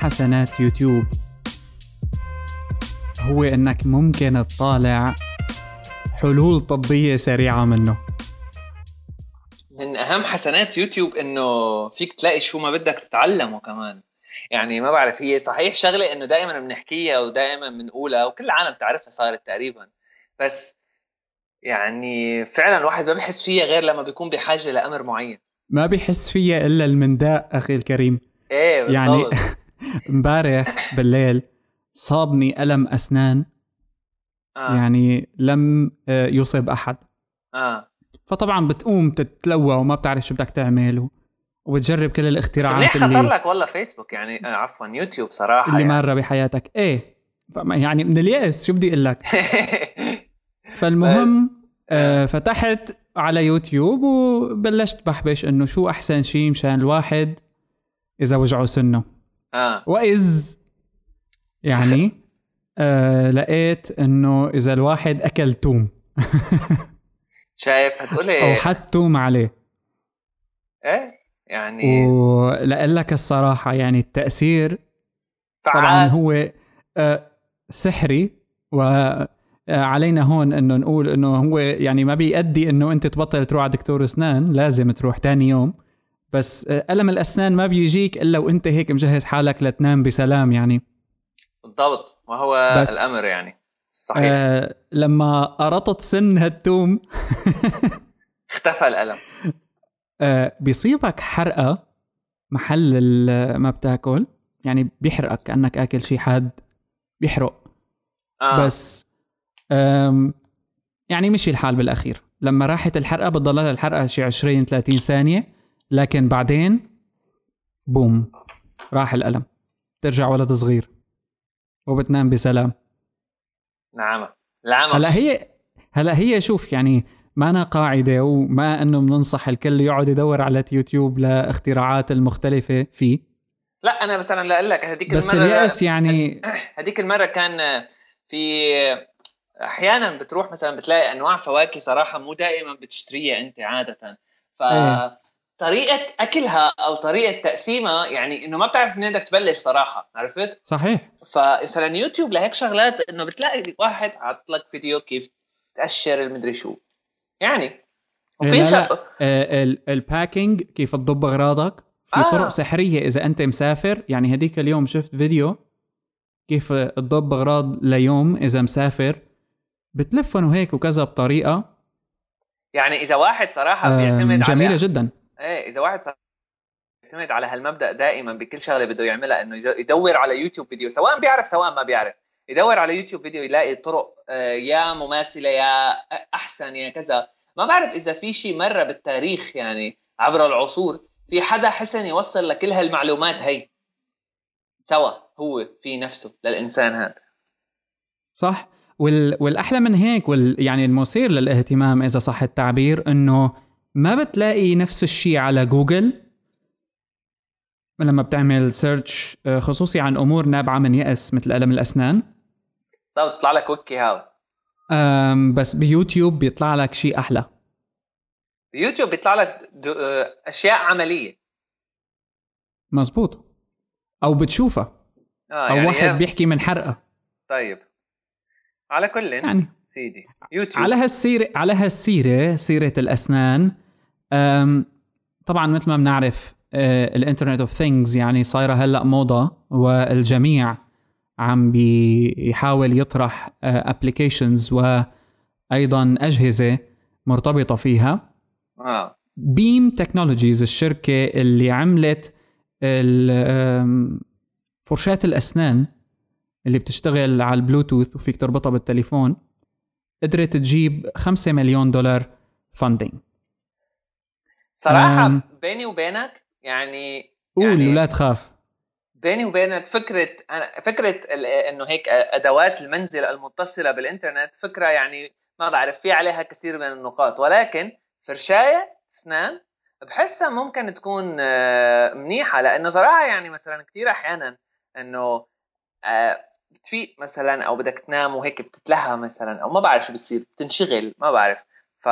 حسنات يوتيوب. هو إنك ممكن تطالع حلول طبية سريعة منه. من أهم حسنات يوتيوب إنه فيك تلاقي شو ما بدك تتعلمه كمان. يعني ما بعرف هي صحيح شغلة إنه دائما بنحكيها ودائما بنقولها وكل العالم تعرفها صارت تقريبا. بس يعني فعلا الواحد ما بيحس فيها غير لما بيكون بحاجة لأمر معين. ما بيحس فيها إلا المنداء أخي الكريم. إيه بالضبط. يعني امبارح بالليل صابني ألم أسنان. آه. يعني لم آه، يصب أحد. آه. فطبعا بتقوم تتلوى وما بتعرف شو بدك تعمل وبتجرب كل الاختراعات منيح خطر اللي لك والله فيسبوك يعني آه عفوا يوتيوب صراحة اللي يعني. مره بحياتك. إيه يعني من اليأس شو بدي أقول لك؟ فالمهم آه فتحت على يوتيوب وبلشت بحبش إنه شو أحسن شيء مشان الواحد إذا وجعه سنة. آه. وإذ يعني آه لقيت إنه إذا الواحد أكل توم. شايف؟ أو هتقولي حط توم عليه. إيه؟ يعني ولأقول لك الصراحة يعني التأثير طبعا فعال هو آه، سحري وعلينا هون إنه نقول إنه هو يعني ما بيأدي إنه أنت تبطل تروح على دكتور أسنان لازم تروح تاني يوم. بس آه، ألم الأسنان ما بيجيك إلا وأنت هيك مجهز حالك لتنام بسلام يعني. بالضبط وهو بس- الأمر يعني صحيح. آه لما قرطت سن هالتوم. اختفى الألم. آه بيصيبك حرقة محل ما بتاكل يعني بيحرقك كأنك آكل شيء حاد بيحرق. آه. بس يعني مشي الحال بالأخير. لما راحت الحرقة بتضلها الحرقة شي 20 30 ثانية. لكن بعدين بوم راح الألم. ترجع ولد صغير. وبتنام بسلام. نعم. العمى. هلا هي هلا هي شوف يعني ما أنا قاعدة وما إنه بننصح الكل يقعد يدور على يوتيوب لاختراعات المختلفة فيه. لا أنا مثلا لأقول لك هذيك بس المرة اليأس يعني هذيك المرة كان في أحيانا بتروح مثلا بتلاقي أنواع فواكه صراحة مو دائما بتشتريها أنت عادة. ف إيه. طريقة أكلها أو طريقة تقسيمها يعني إنه ما بتعرف منين بدك تبلش صراحة عرفت؟ صحيح. فمثلا يوتيوب لهيك شغلات إنه بتلاقي واحد حاط لك فيديو كيف تقشر المدري شو. يعني وفي لا، شغ... لا. آه، ال- ال packing كيف تضب أغراضك. في آه. طرق سحرية إذا أنت مسافر يعني هديك اليوم شفت فيديو كيف تضب أغراض ليوم إذا مسافر. بتلفن وهيك وكذا بطريقة. يعني إذا واحد صراحة بيعتمد جميلة على جدا. إيه إذا واحد صراحة بيعتمد على هالمبدأ دائما بكل شغلة بده يعملها إنه يد- يدور على يوتيوب فيديو سواء بيعرف سواء ما بيعرف يدور على يوتيوب فيديو يلاقي طرق آه، يا مماثلة يا أحسن يا كذا. ما بعرف إذا في شيء مرة بالتاريخ يعني عبر العصور في حدا حسن يوصل لكل هالمعلومات هي. سوا هو في نفسه للإنسان هذا. صح. وال... والأحلى من هيك وال... يعني المثير للاهتمام إذا صح التعبير إنه ما بتلاقي نفس الشيء على جوجل؟ لما بتعمل search خصوصي عن أمور نابعة من يأس مثل ألم الأسنان. طب طلع لك ويكي هاو. بس بيوتيوب بيطلع لك شيء أحلى. بيوتيوب بيطلع لك آه، أشياء عملية. مزبوط أو بتشوفها. آه أو يعني واحد يا- بيحكي من حرقة. طيب. على كل يعني سيدي. يوتيوب. على هالسيرة على هالسيرة سيرة الأسنان طبعا مثل ما بنعرف آه، ال internet of things يعني صايرة هلأ موضة والجميع عم بيحاول يطرح applications وأيضا أجهزة مرتبطة فيها. آه. بيم تكنولوجيز الشركة اللي عملت فرشاة الأسنان اللي بتشتغل على البلوتوث وفيك تربطها بالتليفون قدرت تجيب 5 مليون دولار funding صراحة آم. بيني وبينك يعني قول يعني ولا تخاف. بيني وبينك فكرة أنا فكرة إنه هيك أدوات المنزل المتصلة بالإنترنت فكرة يعني ما بعرف في عليها كثير من النقاط. ولكن فرشاية أسنان بحسها ممكن تكون منيحة. لأنه صراحة يعني مثلا كثير أحيانا إنه بتفيق مثلا أو بدك تنام وهيك بتتلهى مثلا أو ما بعرف شو بصير بتنشغل ما بعرف. ف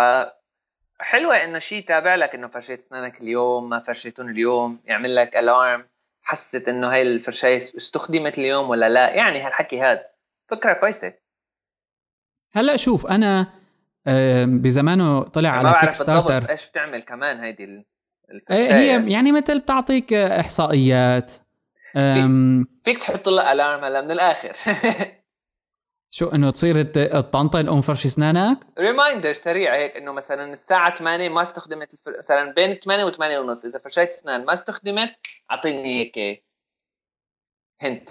حلوة إنه شيء تابع لك إنه فرشيت اسنانك اليوم ما فرشيتهم اليوم يعمل لك alarm حست إنه هاي الفرشايه استخدمت اليوم ولا لا؟ يعني هالحكي هذا فكرة كويسة. هلأ شوف أنا بزمانه طلع على كيك ستارتر إيش بتعمل كمان هيدي الفرشايه هي يعني. مثل بتعطيك إحصائيات. فيك تحط له alarm هلأ من الآخر. شو إنه تصير تطنطن ام فرش إسنانك؟ reminder سريع هيك إنه مثلا الساعة 8 ما استخدمت الفر... مثلا بين 8 و 8 ونص إذا فرشاية إسنان ما استخدمت أعطيني هيك hint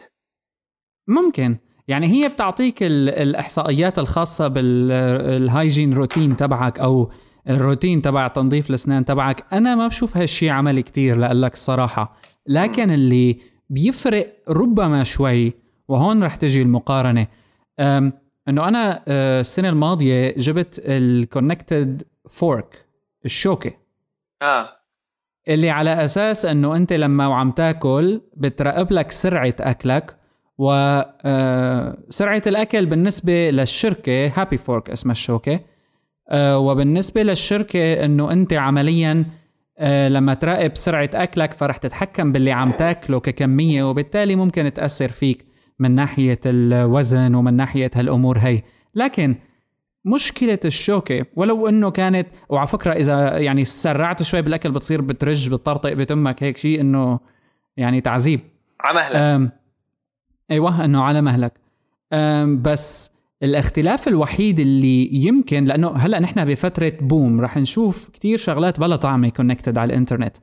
ممكن. يعني هي بتعطيك الإحصائيات الخاصة بال hygiene routine تبعك أو الروتين تبع تنظيف الإسنان تبعك. أنا ما بشوف هالشي عملي كتير لك الصراحة. لكن اللي بيفرق ربما شوي وهون رح تجي المقارنة إنه أنا السنة الماضية جبت ال connected fork الشوكة. آه. اللي على أساس إنه أنت لما وعم تاكل بتراقب لك سرعة أكلك وسرعه الأكل بالنسبة للشركة هابي فورك اسمها الشوكة. وبالنسبة للشركة إنه أنت عمليا لما تراقب سرعة أكلك فرح تتحكم باللي عم تاكله ككمية وبالتالي ممكن تأثر فيك. من ناحية الوزن ومن ناحية هالأمور هي. لكن مشكلة الشوكة ولو إنه كانت وعلى فكرة إذا يعني سرعت شوي بالأكل بتصير بترج بتطرطق بتمك هيك شيء إنه يعني تعذيب. على مهلك. أيوه إنه على مهلك. بس الاختلاف الوحيد اللي يمكن لأنه هلأ نحن بفترة بوم رح نشوف كتير شغلات بلا طعمة كونكتد على الإنترنت.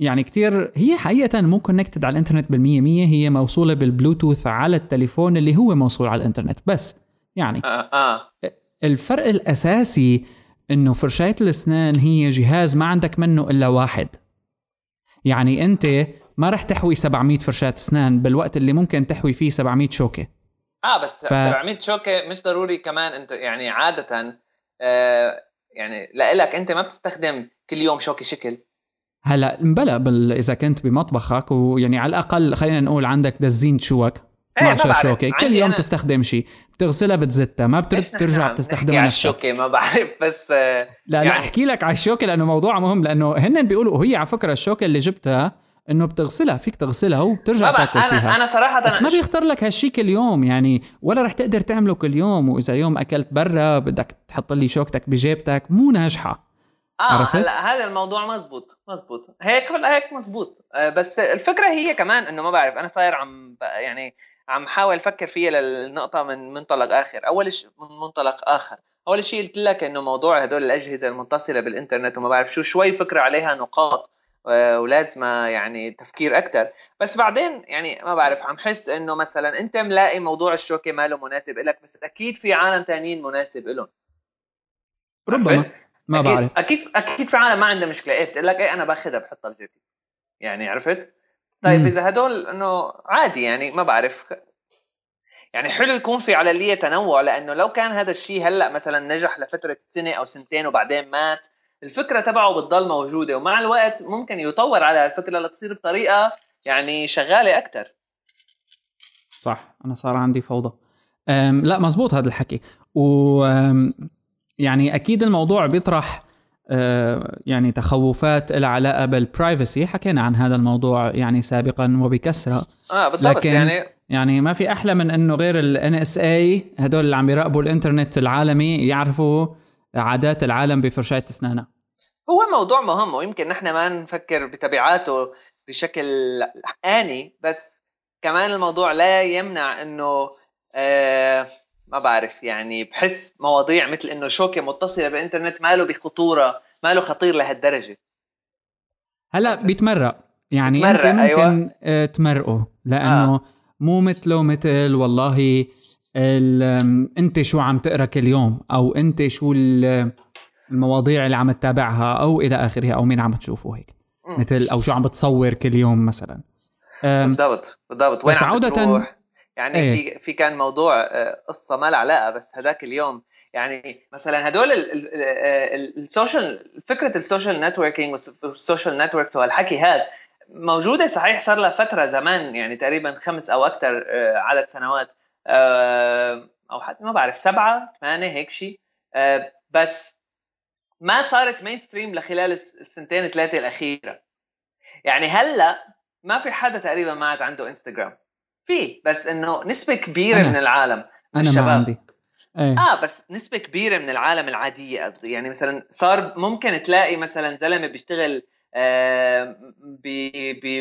يعني كتير هي حقيقة مو كونكتد على الإنترنت بالمية مية هي موصولة بالبلوتوث على التليفون اللي هو موصول على الإنترنت بس. يعني آه آه. الفرق الأساسي إنه فرشاية الأسنان هي جهاز ما عندك منه إلا واحد. يعني أنت ما رح تحوي 700 فرشاة أسنان بالوقت اللي ممكن تحوي فيه 700 شوكة. آه بس ف... 700 شوكة مش ضروري كمان أنت يعني عادة آه يعني لإلك أنت ما بتستخدم كل يوم شوكة شكل. هلا بلا بل إذا كنت بمطبخك ويعني على الأقل خلينا نقول عندك دزين شوك 12 إيه، شوكة كل يوم أنا... تستخدم شيء بتغسلها بتزتها ما بترد ترجع بتستخدمها نفسها الشوكة ما بعرف بس لا يعني... لا أحكي لك على الشوكة لأنه موضوع مهم لأنه هن بيقولوا وهي على فكرة الشوكة اللي جبتها إنه بتغسلها فيك تغسلها وبترجع تاكل أنا فيها. أنا صراحة بس ما بيختار لك هالشيء كل يوم يعني ولا رح تقدر تعمله كل يوم وإذا يوم أكلت برا بدك تحط لي شوكتك بجيبتك مو ناجحة. آه هلا هذا الموضوع مزبوط مزبوط. هيك هيك مزبوط. آه بس الفكرة هي كمان إنه ما بعرف أنا صاير عم يعني عم حاول أفكر فيها للنقطة من منطلق آخر. أول شيء من منطلق آخر. أول شيء قلت لك إنه موضوع هدول الأجهزة المتصلة بالإنترنت وما بعرف شو شوي فكرة عليها نقاط ولازم يعني تفكير أكثر بس بعدين يعني ما بعرف عم حس إنه مثلا أنت ملاقي موضوع الشوكة ماله مناسب لك بس أكيد في عالم ثانيين مناسب لهم ربما. ما أكيد بعرف. أكيد أكيد في عالم ما عندها مشكلة. إيه بتقول لك إيه أنا باخذها بحطها بجيبتي يعني عرفت؟ طيب مم. إذا هدول إنه عادي يعني ما بعرف. يعني حلو يكون في على ليه تنوع لأنه لو كان هذا الشيء هلأ مثلا نجح لفترة سنة أو سنتين وبعدين مات الفكرة تبعه بتضل موجودة ومع الوقت ممكن يطور على الفكرة لتصير بطريقة يعني شغالة أكثر صح أنا صار عندي فوضى. لا مزبوط هذا الحكي. و يعني أكيد الموضوع بيطرح آه، يعني تخوفات لها علاقه بال privacy حكينا عن هذا الموضوع يعني سابقا وبكثرة. آه بالضبط. لكن يعني يعني ما في أحلى من إنه غير ال NSA هدول اللي عم يراقبوا الإنترنت العالمي يعرفوا عادات العالم بفرشاة إسنانها. هو موضوع مهم ويمكن نحن ما نفكر بتبعاته بشكل آني بس كمان الموضوع لا يمنع إنه آه ما بعرف يعني بحس مواضيع مثل إنه شوكة متصلة بالإنترنت ماله بخطورة ماله خطير لهالدرجة. هلأ بيتمرق. يعني أنت ممكن أيوة. تمرقه. لأنه آه. مو مثله مثل والله أنت شو عم تقرأ كل يوم؟ أو أنت شو المواضيع اللي عم تتابعها؟ أو إلى اخره أو مين عم تشوفه هيك. مثل أو شو عم بتصور كل يوم مثلا. بالضبط بالضبط. وين بس عودة؟ يعني إيه. في في كان موضوع آه، قصة ما لها علاقه بس هذاك اليوم يعني مثلا هدول ال social فكرة ال social networking وال social networks وهالحكي هذا موجودة صحيح صار لها فترة زمان يعني تقريبا خمس أو أكثر آه، عدد سنوات آه، أو حتى ما بعرف سبعة ثمانية هيك شيء بس ما صارت mainstream لخلال السنتين ثلاثة الأخيرة يعني هلأ ما في حدا تقريبا ما عاد عنده انستغرام في بس إنه نسبة كبيرة أنا. من العالم أنا الشباب. ما عندي. إيه. آه بس نسبة كبيرة من العالم العادية قصدي. يعني مثلا صار ممكن تلاقي مثلا زلمة بيشتغل آه،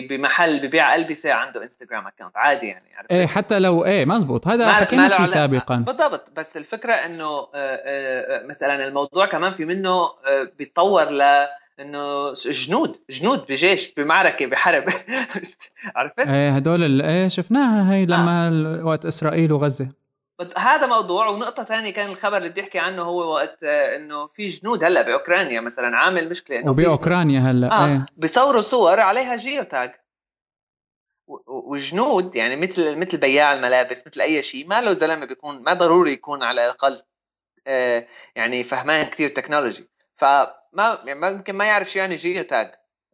بمحل ببيع ألبسة عنده انستغرام account عادي يعني عرفت؟ إيه حتى لو إيه مزبوط. هذا حكينا فيه. سابقا. بالضبط. بس الفكرة إنه آه، آه، مثلا الموضوع كمان في منه آه، بيتطور ل إنه جنود جنود بجيش بمعركة بحرب. عرفت؟ إيه هدول ال- إيه شفناها آه. هي لما ال- وقت إسرائيل وغزة. هذا موضوع. ونقطة ثانية كان الخبر اللي بيحكي عنه هو وقت آه، إنه في جنود هلأ بأوكرانيا مثلا عامل مشكلة إنه وباوكرانيا هلأ آه إيه. بيصوروا صور عليها جيو تاج و- و- وجنود يعني مثل مثل بياع الملابس مثل أي شيء ما له زلمة بيكون ما ضروري يكون على الأقل آه، يعني فهمان كثير technology. فما يعني ما- يمكن ما يعرف شو يعني جيو تاج.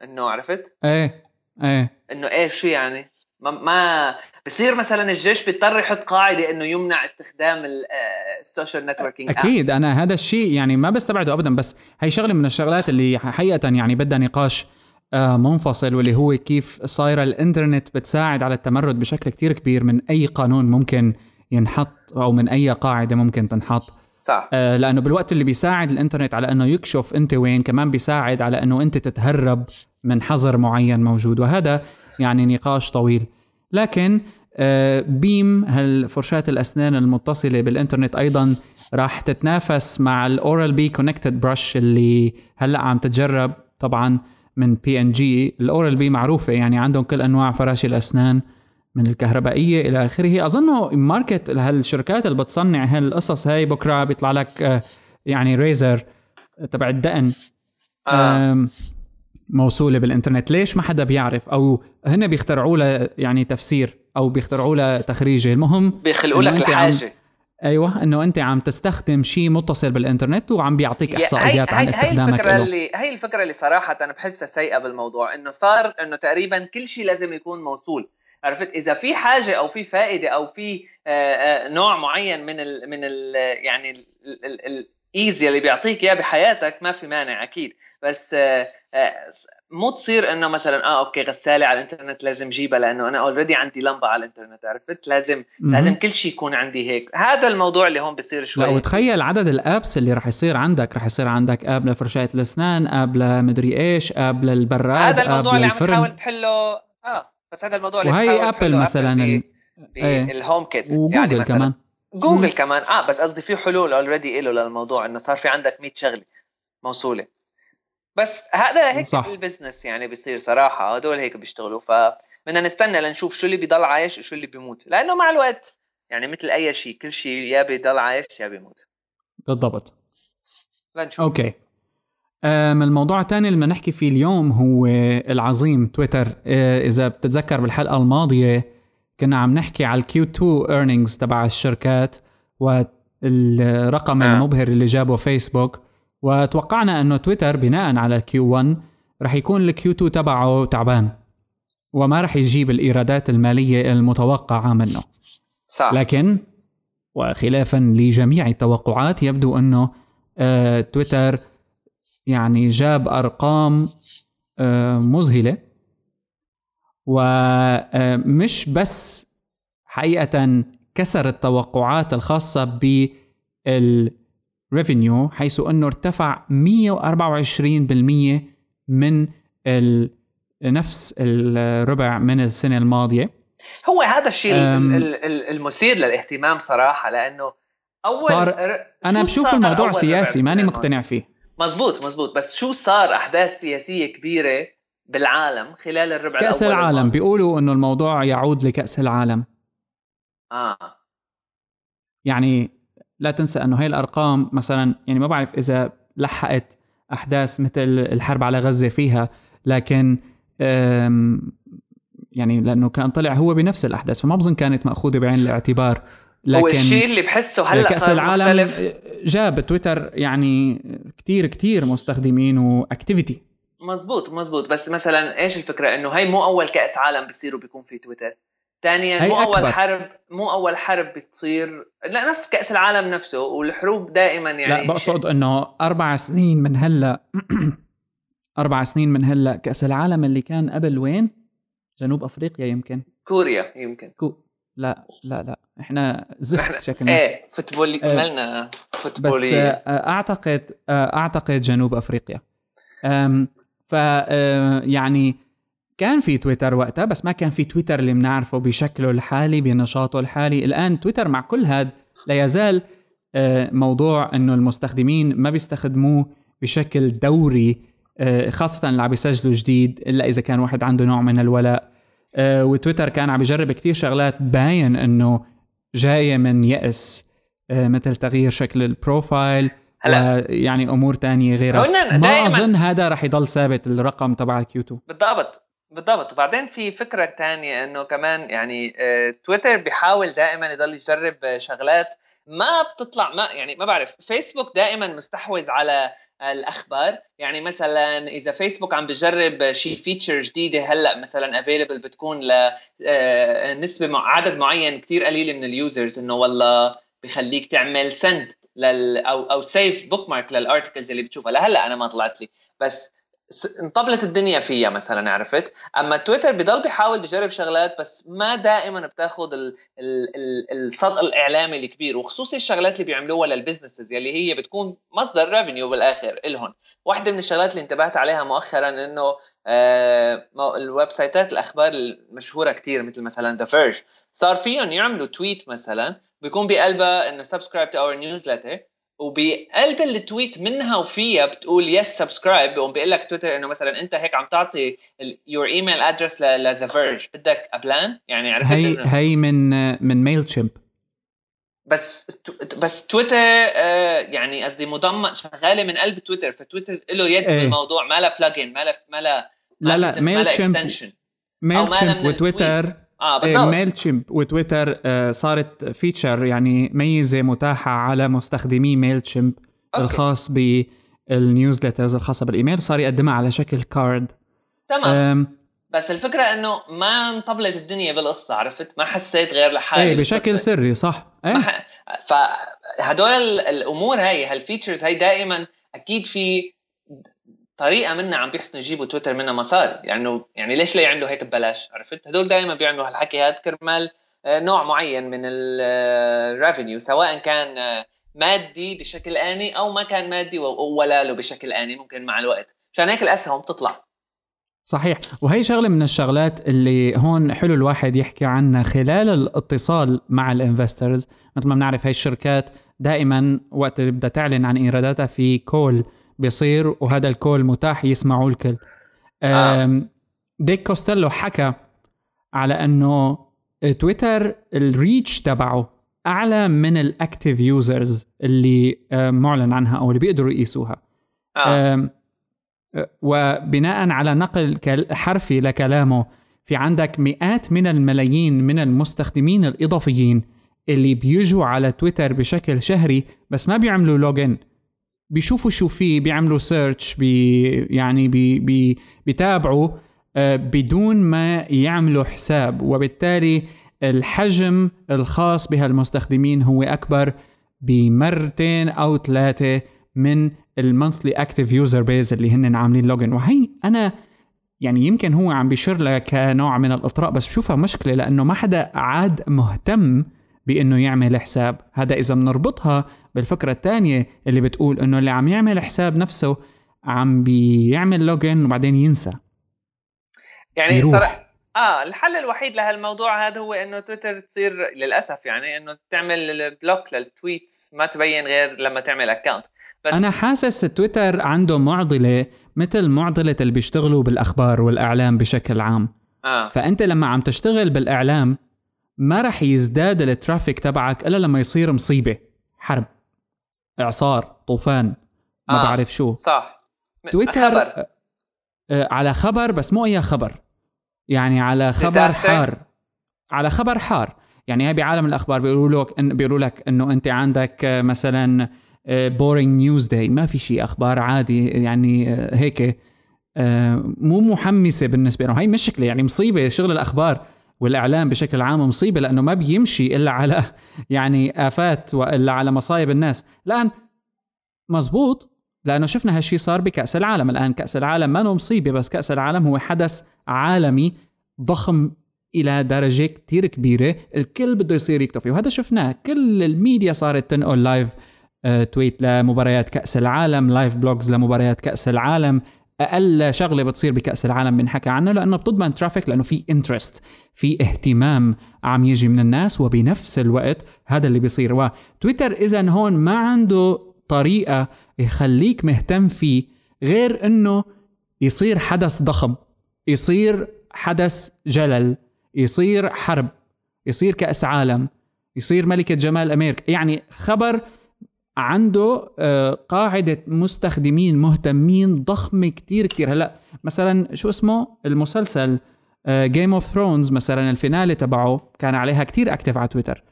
إنه عرفت؟ إيه إيه. إنه إيه شو يعني؟ ما, ما بصير مثلا الجيش بيضطر يحط قاعدة إنه يمنع استخدام ال- آه، ال social networking أكيد أنا هذا الشيء يعني ما بستبعده ابدا بس هي شغلة من الشغلات اللي حقيقة يعني بدها نقاش آه، منفصل واللي هو كيف صايره الإنترنت بتساعد على التمرد بشكل كتير كبير من أي قانون ممكن ينحط أو من أي قاعدة ممكن تنحط. صح. آه، لأنه بالوقت اللي بيساعد الإنترنت على أنه يكشف أنت وين كمان بيساعد على أنه أنت تتهرب من حظر معين موجود وهذا يعني نقاش طويل. لكن آه، Beam هالفرشاة الأسنان المتصلة بالإنترنت أيضا راح تتنافس مع ال Oral-B connected brush اللي هلأ عم تتجرب طبعا من P&G ال Oral-B معروفة يعني عندهم كل أنواع فراشي الأسنان. من الكهربائية إلى آخره. اظنه market هالشركات اللي بتصنع هالقصص هاي بكرة بيطلع لك آه، يعني razor تبع الدقن آه. موصولة بالإنترنت. ليش ما حدا بيعرف؟ أو هن بيخترعوا لها يعني تفسير أو بيخترعوا لها تخريجة. المهم بيخلقوا لك أنت عم- الحاجة. أيوه إنه أنت عم تستخدم شيء متصل بالإنترنت وعم بيعطيك يا- إحصائيات عن هي استخدامك الفكرة له. اللي هي الفكرة اللي صراحة أنا بحسها سيئة بالموضوع إنه صار إنه تقريبا كل شيء لازم يكون موصول. عرفت؟ إذا في حاجة أو في فائدة أو في آه، آه، نوع معين من ال من ال يعني ال easy اللي بيعطيك إياه بحياتك ما في مانع أكيد. بس آه، مو تصير إنه مثلا آه okay غسالة على الإنترنت لازم جيبها لأنه أنا already عندي لمبة على الإنترنت عرفت؟ لازم مهم. لازم كل شيء يكون عندي هيك. هذا الموضوع اللي هون بصير شوي. لا وتخيل عدد ال apps اللي رح يصير عندك. رح يصير عندك app لفرشاة الأسنان app لمدري إيش app للبراد هذا الموضوع اللي عم تحاول تحله آه. بس هذا الموضوع اللي وهي Apple مثلا ال-. بال HomeKit وجوجل مثلاً كمان. جوجل. كمان. آه بس قصدي في حلول already له للموضوع إنه صار في عندك 100 شغلة موصولة. بس هذا هيك صح. ال business يعني بيصير صراحة. هدول هيك بيشتغلوا. فبدنا نستنى لنشوف شو اللي بيضل عايش وشو اللي بيموت. لأنه مع الوقت يعني مثل أي شيء كل شيء يا بيضل عايش يا بيموت. بالضبط. لنشوف. Okay. أم الموضوع الثاني اللي نحكي فيه اليوم هو العظيم تويتر أه، إذا بتتذكر بالحلقة الماضية كنا عم نحكي على ال Q 2 earnings تبع الشركات والرقم آه. آه. المبهر اللي جابه فيسبوك وتوقعنا إنه تويتر بناء على ال Q 1 رح يكون ال Q 2 تبعه تعبان وما رح يجيب الإيرادات المالية المتوقعة منه صح لكن وخلافا لجميع التوقعات يبدو إنه آه تويتر يعني جاب أرقام آه مذهلة. ومش بس حقيقة كسر التوقعات الخاصة بالريفينيو حيث أنه ارتفع 124% من نفس الربع من السنة الماضية. هو هذا الشيء المثير للاهتمام صراحة لأنه أول صار- أنا شو بشوف الموضوع سياسي ماني مقتنع فيه. مزبوط مزبوط. بس شو صار أحداث سياسية كبيرة بالعالم خلال الربع كأس الأول العالم؟ بيقولوا إنه الموضوع يعود لكأس العالم. آه. يعني لا تنسى إنه هاي الأرقام مثلا يعني ما بعرف إذا لحقت أحداث مثل الحرب على غزة فيها لكن يعني لأنه كان طلع هو بنفس الأحداث فما بظن كانت مأخوذة بعين الاعتبار. هو الشيء لكن اللي بحسه هلأ كأس صار العالم جاب تويتر يعني كتير كتير مستخدمين و activity مزبوط مزبوط. بس مثلا إيش الفكرة؟ إنه هي مو أول كأس عالم بصير وبيكون في تويتر. ثانيا مو أول أكبر. حرب مو أول حرب بتصير. لا نفس كأس العالم نفسه والحروب دائما يعني. لا بقصد إنه أربع سنين من هلأ أربع سنين من هلأ كأس العالم اللي كان قبل وين؟ جنوب أفريقيا يمكن. كوريا يمكن. كو لا لا لا. إحنا زفت شكلنا إيه فوتبولي كملنا فوتبولي بس أعتقد أعتقد جنوب أفريقيا. ف يعني كان في تويتر وقتها بس ما كان في تويتر اللي بنعرفه بشكله الحالي بنشاطه الحالي. الآن تويتر مع كل هذا لا يزال موضوع إنه المستخدمين ما بيستخدموه بشكل دوري خاصة اللي عم بيسجلوا جديد إلا إذا كان واحد عنده نوع من الولاء. وتويتر كان عم بيجرب كتير شغلات باين إنه جاية من يأس مثل تغيير شكل ال profile هلا. يعني أمور تانية غيرها. ما أظن هذا رح يضل ثابت الرقم تبع ال Q 2 بالضبط بالضبط. وبعدين في فكرة تانية إنه كمان يعني تويتر بيحاول دائما يضل يجرب شغلات ما بتطلع ما يعني ما بعرف. فيسبوك دائما مستحوذ على الأخبار. يعني مثلا إذا فيسبوك عم بجرب شيء feature جديدة هلأ مثلا available بتكون لنسبه عدد معين كثير قليله من ال users إنه والله بخليك تعمل send لل أو أو save bookmark لل articles اللي بتشوفها. لهلأ أنا ما طلعت لي. بس انطبلت الدنيا فيها مثلا عرفت؟ أما تويتر بضل بيحاول بجرب شغلات بس ما دائما بتاخذ الصدى الإعلامي الكبير وخصوصي الشغلات اللي بيعملوها لل businesses يلي هي بتكون مصدر revenue بالآخر إلهم. واحدة من الشغلات اللي انتبهت عليها مؤخرا إنه آه ال website ات الأخبار المشهورة كتير مثل مثلا The Verge صار فيهم يعملوا tweet مثلا بيكون بقلبها إنه subscribe to our newsletter وبقلب ال tweet منها وفيها بتقول yes subscribe بيقوم بيقول لك تويتر إنه مثلا أنت هيك عم تعطي your email address ل The Verge بدك ابلان يعني عرفت هي هي من من ميل تشيمب بس بس تويتر آه يعني قصدي مضمن شغالة من قلب تويتر فتويتر له يد إيه. بالموضوع ما لها plugin ما لها ما لها لا لا ميل تشيمب Mailchimp وتويتر آه بالضبط ميل تشيمب وتويتر آه صارت feature يعني ميزة متاحة على مستخدمي Mailchimp الخاص بال newsletters الخاصة بالإيميل. صار يقدمها على شكل card تمام. بس الفكرة إنه ما انطبلت الدنيا بالقصة عرفت؟ ما حسيت غير لحالي إيه بشكل سري صح. إيه. ح... فهدول الأمور هاي هال features هاي دائما أكيد في طريقة منها عم بيحسنوا يجيبوا تويتر منها مصاري. يعني يعني ليش لا يعملوا هيك ببلاش؟ عرفت؟ هدول دائما بيعملوا هالحكي. هذا كرمال آه، نوع معين من ال revenue سواء كان آه، مادي بشكل آني أو ما كان مادي ولا له بشكل آني ممكن مع الوقت. عشان هيك الأسهم تطلع. صحيح. وهي شغلة من الشغلات اللي هون حلو الواحد يحكي عنها. خلال الاتصال مع ال investors مثل ما بنعرف هاي الشركات دائما وقت اللي بدها تعلن عن إيراداتها في call بيصير وهذا ال call متاح يسمعوا الكل آه. ديك كوستيلو حكى على إنه تويتر الريتش تبعه أعلى من ال active users اللي معلن عنها أو اللي بيقدروا يقيسوها آه. وبناء على نقل حرفي لكلامه في عندك مئات من الملايين من المستخدمين الإضافيين اللي بيجوا على تويتر بشكل شهري بس ما بيعملوا login بيشوفوا شو في بيعملوا search بي يعني بي بي بيتابعوا آه، بدون ما يعملوا حساب. وبالتالي الحجم الخاص بهالمستخدمين هو أكبر بمرتين أو ثلاثة من ال monthly active user base اللي هن عاملين login. وهي أنا يعني يمكن هو عم بيشير لها كنوع من الإطراء بس بشوفها مشكلة لأنه ما حدا عاد مهتم بأنه يعمل حساب. هذا إذا بنربطها بالفكرة الثانية اللي بتقول إنه اللي عم يعمل حساب نفسه عم بيعمل login وبعدين ينسى. يعني صراحة آه الحل الوحيد لهالموضوع هذا هو إنه تويتر تصير للأسف يعني إنه تعمل block لل tweets ما تبين غير لما تعمل account بس أنا حاسس تويتر عنده معضلة مثل معضلة اللي بيشتغلوا بالأخبار والإعلام بشكل عام. آه. فأنت لما عم تشتغل بالإعلام ما رح يزداد ال traffic تبعك إلا لما يصير مصيبة. حرب إعصار طوفان ما آه. بعرف شو. صح. تويتر خبر. آه، آه، على خبر بس مو أي خبر. يعني على خبر حار. على خبر حار. يعني هاي بعالم الأخبار بيقولوا لك إن بيقولوا لك إنه أنت عندك آه، مثلا boring news day ما في شيء أخبار عادي يعني هيك. مو محمسة بالنسبة له هاي مشكلة يعني مصيبة شغل الأخبار. والإعلام بشكل عام مصيبة لأنه ما بيمشي إلا على يعني آفات وإلا على مصايب الناس. الآن مزبوط لأنه شفنا هالشيء صار بكأس العالم. الآن كأس العالم ما مصيبة بس كأس العالم هو حدث عالمي ضخم إلى درجة كتير كبيرة. الكل بده يصير يكتفي وهذا شفناه. كل الميديا صارت تنقل live آه، tweet لمباريات كأس العالم live blogs لمباريات كأس العالم. أقل شغلة بتصير بكأس العالم بنحكى عنها لأنه بتضمن traffic لأنه في interest في اهتمام عم يجي من الناس وبنفس الوقت هذا اللي بيصير. وتويتر اذا هون ما عنده طريقة يخليك مهتم فيه غير إنه يصير حدث ضخم يصير حدث جلل يصير حرب يصير كأس عالم يصير ملكة جمال أمريكا يعني خبر عنده آه، قاعدة مستخدمين مهتمين ضخمة كتير كتير. هلا مثلا شو اسمه؟ المسلسل جيم اوف ثرونز مثلا ال finale تبعه كان عليها كتير active على تويتر.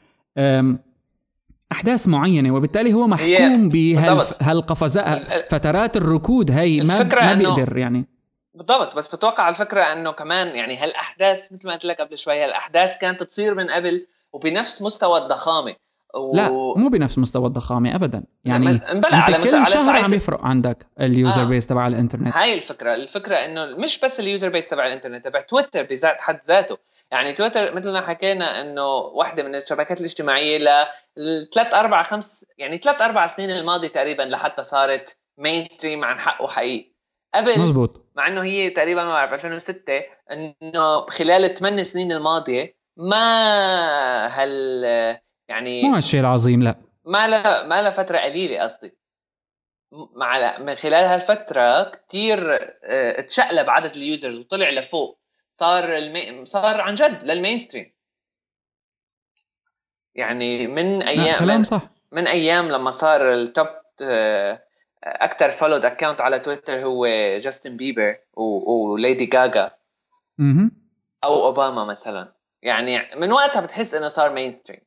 أحداث معينة وبالتالي هو محكوم بهالقفزات فترات الركود هي ما ما بيقدر يعني. بالضبط. بس بتوقع الفكرة إنه كمان يعني هالأحداث مثل ما قلت لك قبل شوي هالأحداث كانت تصير من قبل وبنفس مستوى الضخامة. و... لا مو بنفس مستوى الضخامة ابدا. يعني أنت على كل شهر عم يفرق عندك ال user آه. base تبع الإنترنت. هاي الفكرة الفكرة إنه مش بس ال user base تبع الإنترنت تبع تويتر بذات حد ذاته. يعني تويتر مثل ما حكينا إنه واحدة من الشبكات الاجتماعية لثلاث أربع خمس يعني ثلاث أربع سنين الماضية تقريبا لحتى صارت mainstream عن حقه حقيقي. قبل مزبوط. مع إنه هي تقريبا ما بعرف 2006 إنه خلال الثمان سنين الماضية ما هال يعني مو هالشيء العظيم لا. ما لا ما لا فترة قليلة قصدي. مع من خلال هالفترة كثير آه تشقلب عدد ال users وطلع لفوق. صار المي... صار عن جد لل mainstream يعني من أيام كلام صح. من أيام لما صار ال top أكثر followed account على تويتر هو جاستن بيبر وليدي جاجا. أو أوباما مثلا. يعني من وقتها بتحس إنه صار mainstream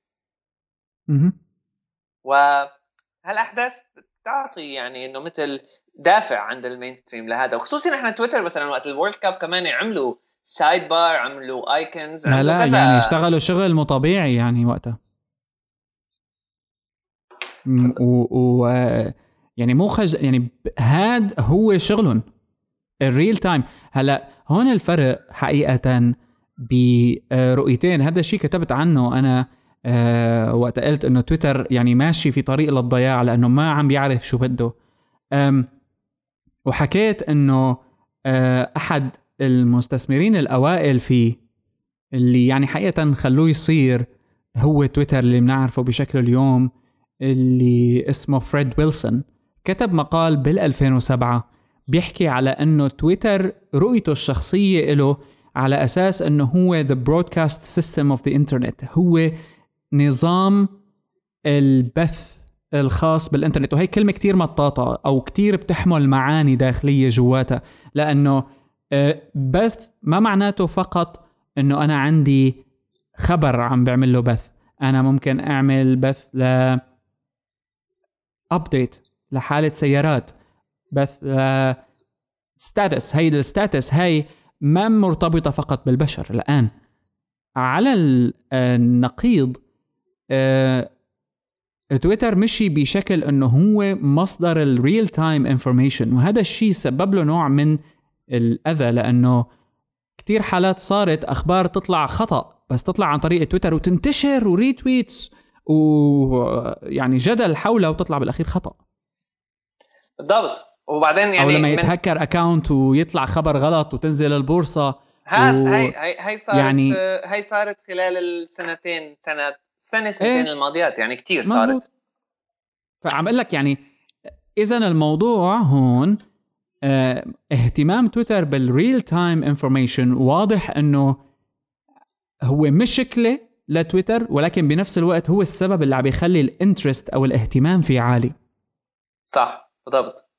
وهالأحداث بتعطي يعني إنه مثل دافع عند ال mainstream لهذا وخصوصا إحنا تويتر مثلا وقت ال World Cup كمان عملوا sidebar عملوا icons لا لا. يعني اشتغلوا شغل مو طبيعي يعني وقتها. و, و يعني مو خج يعني هاد هو شغلهم ال real time هلأ هون الفرق حقيقه برؤيتين. هذا الشيء كتبت عنه أنا أه وقت قلت إنه تويتر يعني ماشي في طريق للضياع لأنه ما عم بيعرف شو بده. وحكيت إنه أه أحد المستثمرين الأوائل فيه اللي يعني حقيقة خلوه يصير هو تويتر اللي بنعرفه بشكل اليوم اللي اسمه فريد ويلسون. كتب مقال بال 2007 بيحكي على إنه تويتر رؤيته الشخصية له على أساس إنه هو the broadcast system of the internet هو نظام البث الخاص بالإنترنت. وهي كلمة كتير مطاطة أو كتير بتحمل معاني داخلية جواتها لأنه آه، بث ما معناته فقط إنه أنا عندي خبر عم بعمل له بث. أنا ممكن أعمل بث ل ابديت لحالة سيارات بث ل status هي ال status هي ما مرتبطة فقط بالبشر. الآن على النقيض آه، تويتر مشي بشكل إنه هو مصدر ال real time information وهذا الشيء سبب له نوع من الأذى لأنه كثير حالات صارت أخبار تطلع خطأ بس تطلع عن طريق تويتر وتنتشر و retweets ويعني جدل حولها وتطلع بالأخير خطأ. بالضبط. وبعدين يعني أو لما يتهكر account ويطلع خبر غلط وتنزل البورصة و... هي هي هي صارت يعني هي صارت خلال السنتين سنة سنة سنتين إيه؟ الماضيات يعني كثير صارت. فعم أقول لك يعني إذا الموضوع هون آه اهتمام تويتر بال real time information واضح إنه هو مشكلة لتويتر ولكن بنفس الوقت هو السبب اللي عم يخلي ال interest أو الاهتمام فيه عالي صح بالضبط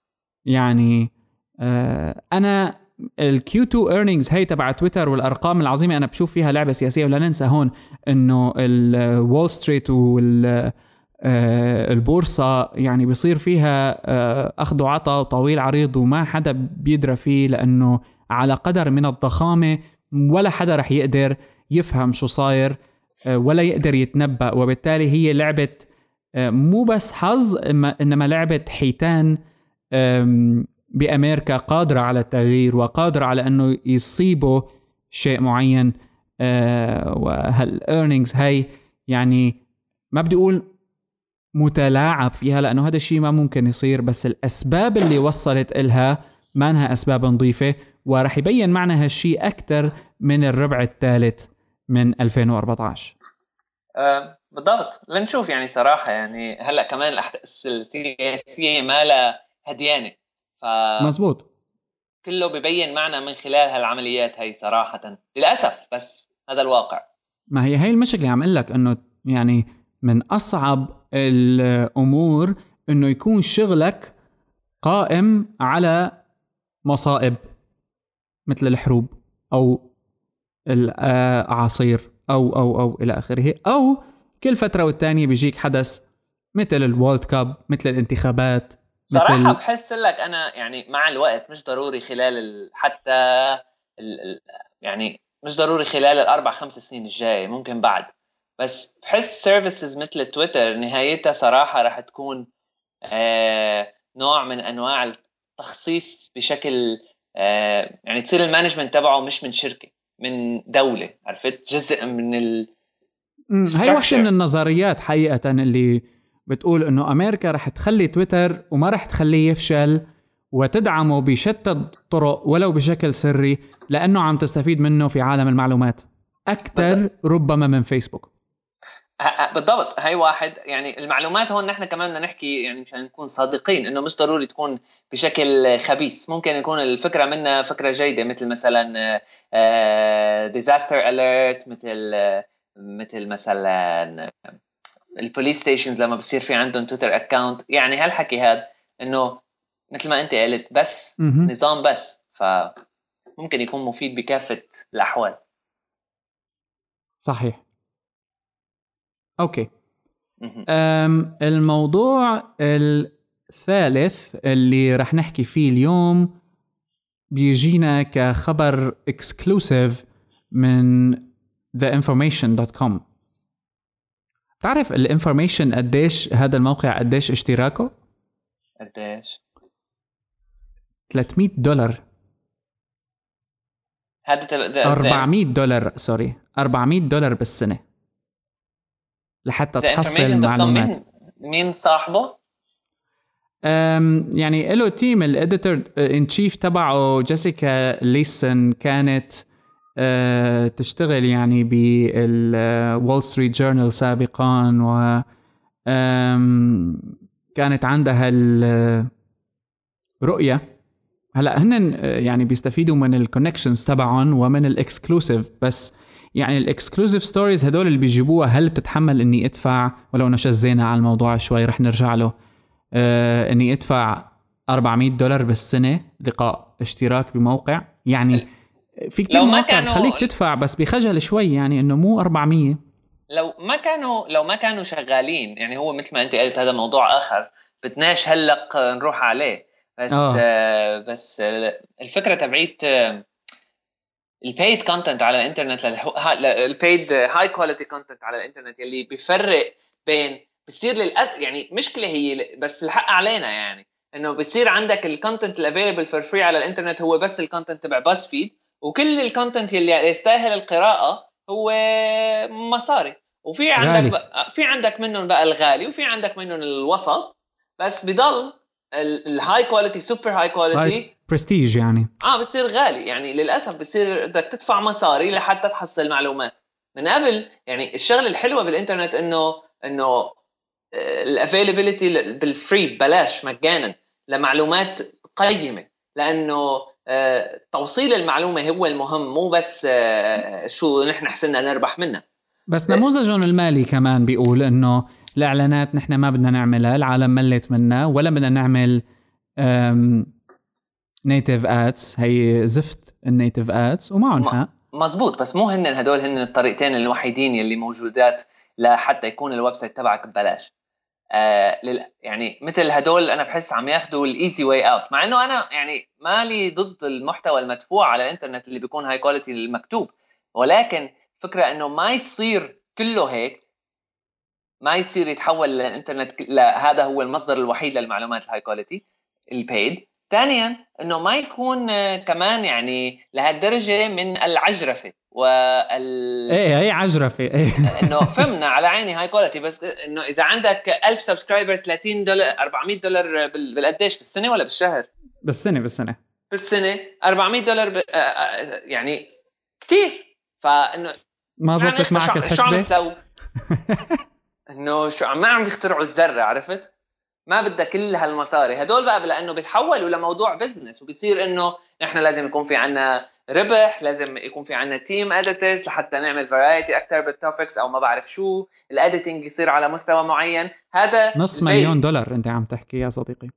يعني آه أنا ال Q2 earnings هي تبع تويتر والأرقام العظيمة. أنا بشوف فيها لعبة سياسية ولا ننسى هون إنه الول ستريت وال البورصة يعني بيصير فيها آه، أخذ وعطاء طويل عريض وما حدا بيدري فيه لأنه على قدر من الضخامة ولا حدا رح يقدر يفهم شو صاير آه، ولا يقدر يتنبأ. وبالتالي هي لعبة آه، مو بس حظ إنما لعبة حيتان بأمريكا قادرة على التغيير وقادرة على أنه يصيبوا شيء معين آه وهالايرنينجز هاي يعني ما بدي أقول متلاعب فيها لأنه هذا الشيء ما ممكن يصير بس الأسباب اللي وصلت إلها ما إنها أسباب نظيفة وراح يبين معنا هالشيء أكثر من الربع الثالث من 2014 أه بالضبط. لنشوف يعني صراحة يعني هلأ كمان الأحداث السياسية ما لها هديانة. ف مزبوط كله ببين معنا من خلال هالعمليات هي صراحة. للأسف بس هذا الواقع. ما هي هي المشكلة اللي عم أقول لك إنه يعني من أصعب الأمور إنه يكون شغلك قائم على مصائب مثل الحروب أو الأعاصير أو أو أو إلى آخره. أو كل فترة والتانية بيجيك حدث مثل الوورلد كاب مثل الانتخابات. صراحة مثل... بحس لك أنا يعني مع الوقت مش ضروري خلال ال... حتى ال... ال... يعني مش ضروري خلال الأربع خمس سنين الجاية ممكن بعد. بس بحس services مثل تويتر نهايتها صراحة راح تكون آه نوع من أنواع التخصيص بشكل آه يعني تصير ال management تبعه مش من شركة من دولة عرفت؟ جزء من ال هاي واحدة من النظريات حقيقة اللي بتقول إنه أمريكا رح تخلي تويتر وما رح تخليه يفشل وتدعمه بشتى الطرق ولو بشكل سري لأنه عم تستفيد منه في عالم المعلومات. أكثر ربما من فيسبوك. بالضبط. هي واحد يعني المعلومات هون نحن كمان بدنا نحكي يعني مشان نكون صادقين إنه مش ضروري تكون بشكل خبيث. ممكن يكون الفكرة منها فكرة جيدة مثل مثلا disaster alert مثل مثل مثلا ال police stations لما بصير في عندهم تويتر account يعني هالحكي هذا إنه مثل ما أنت قلت بس نظام بس فممكن يكون مفيد بكافة الأحوال. صحيح. أوكي. أم الموضوع الثالث اللي رح نحكي فيه اليوم بيجينا كخبر exclusive من theinformation.com تعرف ال Information قديش هذا الموقع قديش اشتراكه؟ قديش؟ 300 دولار. هذا 400 دولار سوري 400 دولار بالسنة. لحتى تحصل معلومات مين؟ صاحبه؟ أم يعني له team ال editor in chief تبعه جيسيكا ليسين كانت. تشتغل يعني بالوول ستريت جورنال سابقا و كانت عندها الرؤية. هلا هن يعني بيستفيدوا من ال connections تبعهم ومن ال exclusive بس يعني ال exclusive stories هدول اللي بيجيبوها هل بتتحمل إني أدفع؟ ولو نشزنا على الموضوع شوي رح نرجع له. آه إني أدفع 400 دولار بالسنة لقاء اشتراك بموقع. يعني في كثير مواقع كانوا... بتخليك تدفع بس بخجل شوي يعني إنه مو 400 لو ما كانوا لو ما كانوا شغالين يعني هو مثل ما أنت قلت هذا موضوع آخر بدناش هلق نروح عليه. بس آه. آه بس الفكرة تبعيت آه ال paid content على الإنترنت ال paid high quality content على الإنترنت يلي بيفرق بين بتصير للأس... يعني مشكلة هي بس الحق علينا يعني. إنه بتصير عندك ال content ال available for free على الإنترنت هو بس ال content تبع BuzzFeed وكل ال content يلي يستاهل القراءة هو مصاري. وفي عندك بقى في عندك منهم بقى الغالي وفي عندك منهم الوسط. بس بضل ال high quality super high quality prestige يعني. آه بصير غالي. يعني للأسف بصير بدك تدفع مصاري لحتى تحصل معلومات. من قبل يعني الشغلة الحلوة بالإنترنت انه إنه ال availability بال free ببلاش مجانا لمعلومات قيمة. لأنه آه، توصيل المعلومة هو المهم مو بس آه، شو نحن حسنا نربح منها. بس نموذجهم المالي كمان بيقول إنه الإعلانات نحن ما بدنا نعملها العالم ملت منا ولا بدنا نعمل native ads هي زفت ال native ads ومعهم حق. مزبوط بس مو هن هدول هن الطريقتين الوحيدين يلي موجودات لحتى يكون ال website تبعك ببلاش. آه. يعني مثل هدول أنا بحس عم ياخذوا ال easy way out مع إنه أنا يعني مالي ضد المحتوى المدفوع على الإنترنت اللي بيكون high quality المكتوب ولكن فكرة إنه ما يصير كله هيك ما يصير يتحول الإنترنت لا هذا هو المصدر الوحيد للمعلومات ال high quality ال paid ثانيا إنه ما يكون آه، كمان يعني لهالدرجة من العجرفة وال إيه هي عجرفة إيه إنه فهمنا على عيني high quality بس إنه إذا عندك 1000 subscriber 30 دولار 400 دولار بالقديش بالسنة ولا بالشهر؟ بالسنة بالسنة بالسنة 400 دولار ب... آه، آه، يعني كثير فإنه ما زبطت معك الحسبة؟ شو عم تسوي؟ إنه شو ما عم يخترعوا الذرة عرفت؟ ما بدها كل هالمصاري. هدول بقى لأنه بيتحولوا لموضوع business وبصير إنه نحن لازم يكون في عنا ربح لازم يكون في عنا team editors لحتى نعمل variety أكثر بال topics أو ما بعرف شو. ال editing يصير على مستوى معين. هذا نص مليون دولار أنت عم تحكي يا صديقي.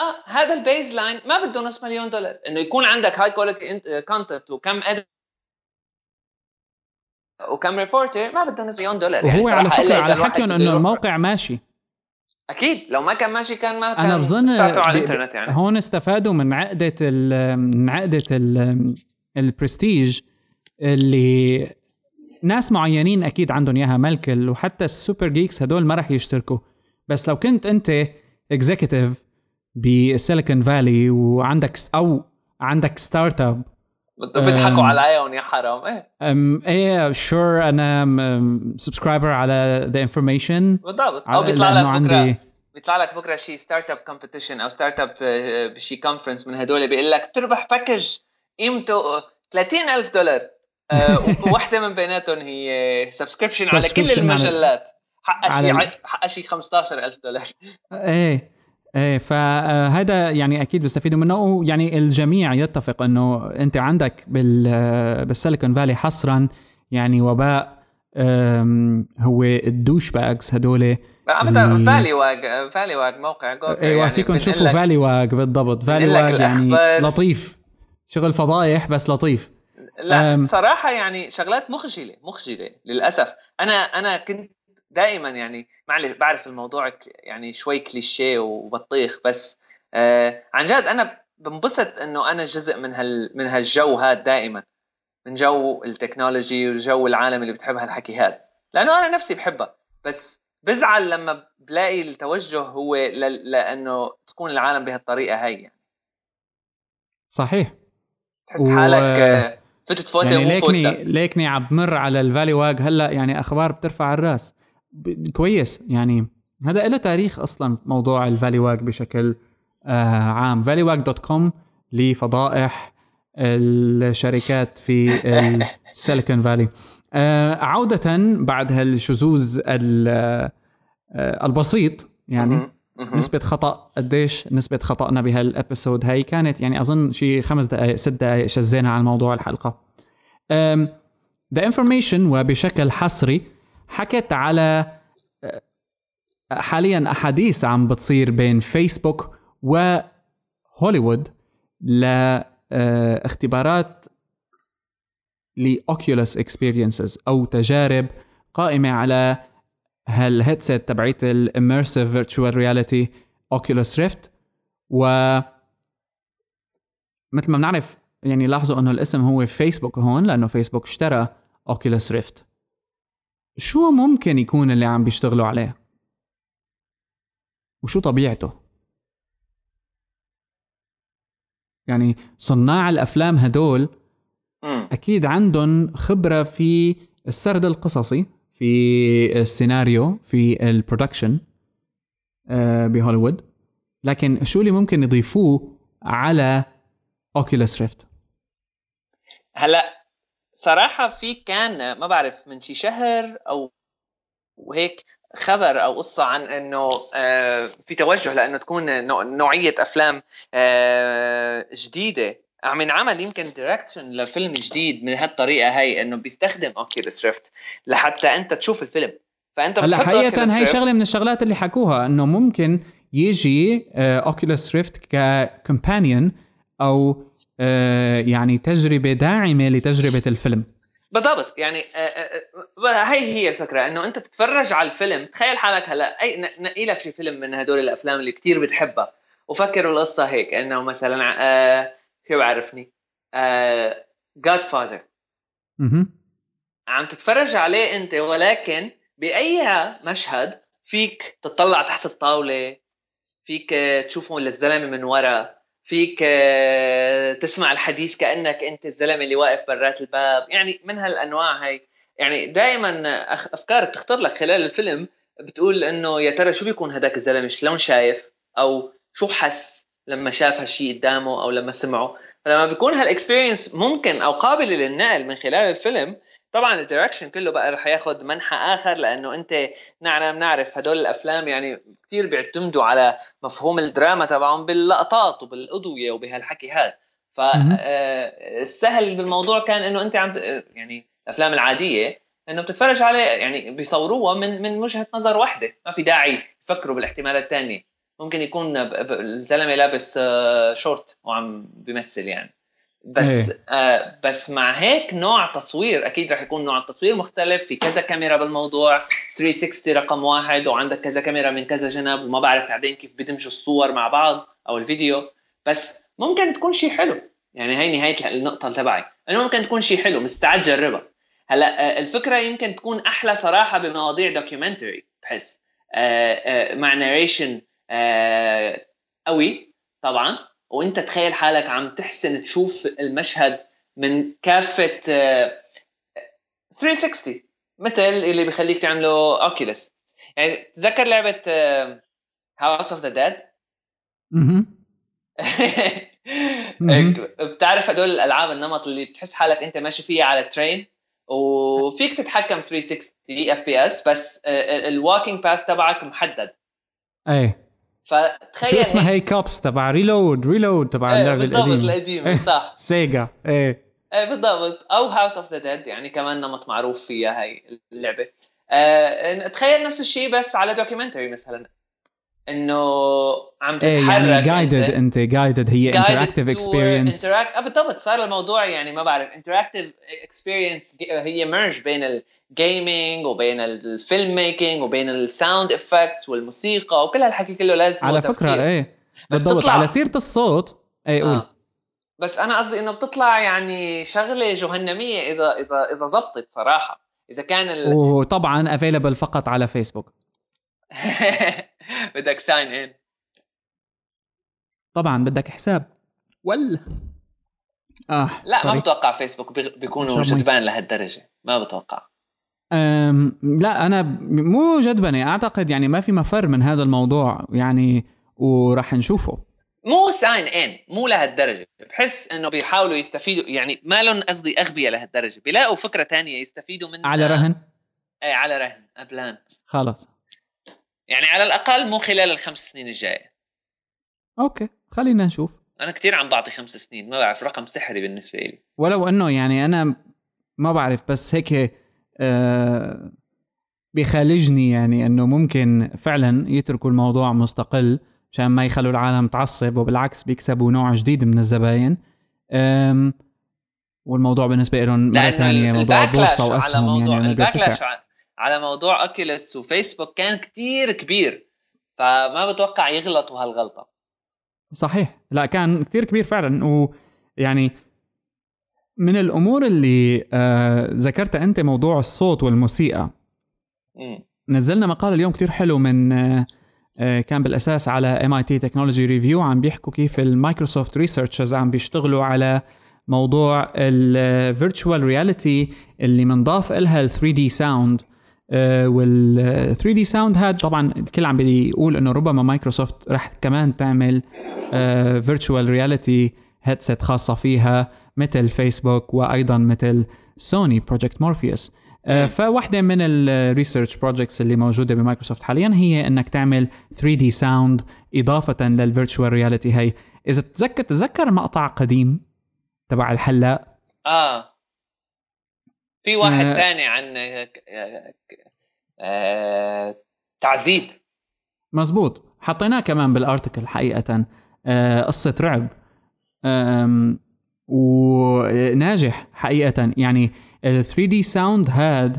آه هذا ال baseline ما بده نص مليون دولار. إنه يكون عندك high quality content وكم edit وكم reporter ما بده نص مليون دولار. وهو يعني على فكرة على حكيهم إنه الموقع ماشي. أكيد لو ما كان ماشي كان ما كان أنا بظن على الإنترنت يعني. هون استفادوا من عقدة ال من عقدة ال البرستيج اللي ناس معينين أكيد عندهم إياها من الكل وحتى ال super geeks هدول ما راح يشتركوا. بس لو كنت أنت executive ب Silicon Valley وعندك أو عندك startup بيضحكوا عليهم يا حرام. إيه. إيه sure أنا subscriber على The Information بالضبط. أو بيطلع لك عندي بيطلع لك بكرة شيء startup competition أو startup بشي conference من هدول بيقول لك تربح package قيمته 30000 دولار. آه، وواحدة من بيناتهم هي subscription على كل المجلات. حقها شيء حقها شيء 15000 دولار. إيه. فهذا يعني أكيد بيستفيدوا منه. ويعني الجميع يتفق أنه أنت عندك بالسيليكون فالي حصرا يعني وباء هو الدوش باجز هدول. عم فالي واج فالي واج موقع أيوه يعني فيكم تشوفوا فالي واج بالضبط. فالي واج يعني لطيف. شغل فضايح بس لطيف. لا صراحة يعني شغلات مخجلة مخجلة للأسف. أنا أنا كنت دائما يعني معلش بعرف الموضوع يعني شوي كليشيه وبطيخ بس آه عن جد أنا بنبسط إنه أنا جزء من هال من هالجو هذا دائما من جو التكنولوجي وجو العالم اللي بتحب هالحكي هذا لأنه أنا نفسي بحبها بس بزعل لما بلاقي التوجه هو ل... لأنه تكون العالم بهالطريقة هاي يعني. صحيح. تحس و... حالك آه، فتت فوتة يعني ليكني ليكني عم بمر على ال Valleywag هلأ يعني أخبار بترفع الرأس. كويس. يعني هذا له تاريخ أصلا موضوع ال Valleywag بشكل آه عام. Valleywag dot com لفضائح الشركات في ال Silicon Valley آه عودة بعد هالشذوذ آه البسيط يعني نسبة خطأ قديش نسبة خطأنا بهال episode هاي كانت يعني أظن شي خمس دقائق ست دقائق شذينا على موضوع الحلقة. The Information وبشكل حصري حكت على آه، حاليا أحاديث عم بتصير بين فيسبوك وهوليوود لاختبارات ل Oculus experiences أو تجارب قائمة على هال headset تبعيت ال immersive virtual reality Oculus Rift. و مثل ما بنعرف يعني لاحظوا إنه الاسم هو فيسبوك هون لأنه فيسبوك اشترى Oculus Rift. شو ممكن يكون اللي عم بيشتغلوا عليه؟ وشو طبيعته؟ يعني صناع الأفلام هدول أكيد عندهم خبرة في السرد القصصي في السيناريو في ال production آه، بهوليوود. لكن شو اللي ممكن يضيفوه على Oculus Rift؟ هلأ صراحة في كان ما بعرف من شي شهر أو وهيك خبر أو قصة عن إنه آه، في توجه لإنه تكون نوعية أفلام آه، جديدة. عم ينعمل يمكن direction لفيلم جديد من هالطريقة هي إنه بيستخدم Oculus Rift لحتى أنت تشوف الفيلم. فأنت هلأ حقيقة هي شغلة من الشغلات اللي حكوها إنه ممكن يجي Oculus Rift ك companion أو يعني تجربة داعمة لتجربة الفيلم. بالضبط. يعني آه، آه، هي هي الفكرة إنه أنت تتفرج على الفيلم تخيل حالك هلا أي نقي لك شي فيلم من هدول الأفلام اللي كتير بتحبها وفكر القصة هيك إنه مثلا آه شو بعرفني؟ آه جاد فاذر عم تتفرج عليه أنت ولكن بأي مشهد فيك تطلع تحت الطاولة فيك تشوفه للزلمة من ورا. فيك آه، تسمع الحديث كأنك أنت الزلمة اللي واقف برات الباب. يعني من هالأنواع هي يعني دائما أفكار بتخطر لك خلال الفيلم بتقول إنه يا ترى شو بيكون هداك الزلمة؟ شلون شايف؟ أو شو حس لما شاف هالشيء قدامه أو لما سمعه؟ فلما بيكون هال experience ممكن أو قابله للنقل من خلال الفيلم طبعا ال interaction كله بقى رح ياخذ منحى آخر لأنه أنت نعرف نعرف هدول الأفلام يعني كثير بيعتمدوا على مفهوم الدراما تبعهم باللقطات وبالاضويه وبهالحكي هذا فالسهل بالموضوع كان إنه أنت عم يعني الأفلام العادية إنه بتتفرج عليه يعني بيصوروها من من وجهة نظر واحدة ما في داعي يفكروا بالاحتمالات الثانية ممكن يكون الزلمة لابس شورت آه، وعم بيمثل يعني. بس إيه. آه بس مع هيك نوع تصوير أكيد رح يكون نوع التصوير مختلف. في كذا كاميرا بالموضوع 360 رقم واحد وعندك كذا كاميرا من كذا جنب وما بعرف بعدين كيف بدمجوا الصور مع بعض أو الفيديو. بس ممكن تكون شيء حلو. يعني هي نهاية النقطة تبعي. إنه ممكن تكون شيء حلو مستعد جربها. هلأ آه، الفكرة يمكن تكون أحلى صراحة بمواضيع documentary بحس آه، آه، مع narration قوي طبعا. وانت تخيل حالك عم تحسن تشوف المشهد من كافة 360 مثل اللي بيخليك تعمله Oculus يعني تذكر لعبة House of the Dead بتعرف هدول الألعاب النمط اللي بتحس حالك انت ماشي فيها على train وفيك تتحكم 360 FPS بس ال walking path تبعك محدد. إيه. فتخيل شو اسمها هي كابس تبع reload reload تبع إيه اللعبة القديمة. بالضبط القديمه صح. Sega إيه. إيه بالضبط. أو House of the Dead يعني كمان نمط معروف فيها هي اللعبة. أه تخيل نفس الشيء بس على documentary مثلا. إنه عم تتحرك إيه يعني guided أنت. guided هي interactive experience بالضبط صار الموضوع يعني ما بعرف interactive experience هي merge بين ال gaming وبين ال film making وبين ال sound effects والموسيقى وكل هالحكي كله لازم على فكرة إيه بالضبط على سيرة الصوت إيه قول. آه. بس أنا قصدي إنه بتطلع يعني شغلة جهنمية إذا إذا إذا زبطت صراحة. إذا كان ال... وطبعا available فقط على فيسبوك بدك sign in. طبعا بدك حساب. ولا آه لا صريح. ما بتوقع فيسبوك بيكونوا جدبان لهالدرجة. ما بتوقع. أم لا أنا مو جدبنه أعتقد يعني ما في مفر من هذا الموضوع يعني وراح نشوفه. مو sign in مو لهالدرجة. بحس إنه بيحاولوا يستفيدوا يعني ما لهم قصدي أغبياء لهالدرجة. بيلاقوا فكرة تانية يستفيدوا منها على رهن؟ إيه على رهن a plan خلص. يعني على الأقل مو خلال الخمس سنين الجاية. أوكي خلينا نشوف. أنا كثير عم بعطي خمس سنين ما بعرف رقم سحري بالنسبة لي. ولو إنه يعني أنا ما بعرف بس هيك آه بخالجني يعني إنه ممكن فعلا يتركوا الموضوع مستقل عشان ما يخلوا العالم تعصب وبالعكس بيكسبوا نوع جديد من الزباين. والموضوع بالنسبة لهم مرة ثانية موضوع بورصة وأسهم يعني ال backlash على موضوع Oculus وفيسبوك كان كتير كبير فما بتوقع يغلطوا هالغلطه صحيح. لا كان كثير كبير فعلا. ويعني من الأمور اللي آه ذكرتها أنت موضوع الصوت والموسيقى. م. نزلنا مقال اليوم كتير حلو من آه آه كان بالأساس على MIT Technology Review عم بيحكوا كيف ال Microsoft researchers عم بيشتغلوا على موضوع ال virtual reality اللي منضاف لها ال 3D sound وال 3D sound هاد. طبعا الكل عم بيقول إنه ربما مايكروسوفت راح كمان تعمل virtual reality headset خاصة فيها مثل فيسبوك وأيضا مثل Sony Project Morpheus فواحدة من ال research projects اللي موجودة بمايكروسوفت حاليا هي إنك تعمل 3D sound إضافة لل virtual reality هي إذا تتذكر تتذكر مقطع قديم تبع الحلاق؟ آه. في واحد آه. ثاني عن آه، آه تعذيب. مزبوط. حطيناه كمان بال article حقيقة. آه قصة رعب. وناجح حقيقة. يعني ال 3D sound هاد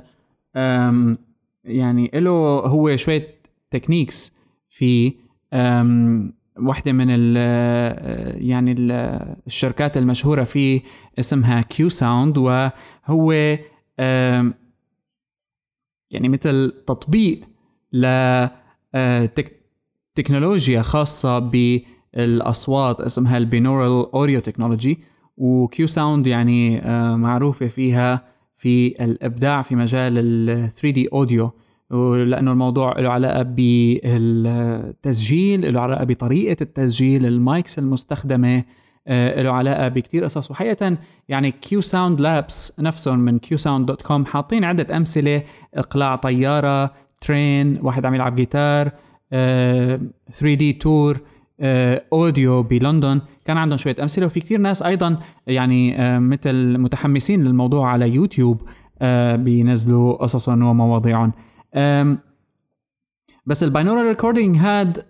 يعني له هو شوية techniques في واحدة من ال يعني ال الشركات المشهورة فيه اسمها QSound وهو يعني مثل تطبيق ل تكنولوجيا خاصة ب الاصوات اسمها ال binaural audio technology و QSound يعني آه، معروفة فيها في الإبداع في مجال ال 3D audio لأنه الموضوع له علاقة بالتسجيل له علاقة بطريقة التسجيل ال mics المستخدمة آه، له علاقة بكثير قصص. وحقيقة يعني QSound Labs نفسهم من QSound dot com حاطين عدة أمثلة إقلاع طيارة train واحد عم يلعب جيتار 3D tour audio بلندن. كان عندهم شوية أمثلة. وفي كثير ناس أيضا يعني آه، مثل متحمسين للموضوع على يوتيوب آه، بينزلوا قصصهم ومواضيعهم. بس ال binaural recording هاد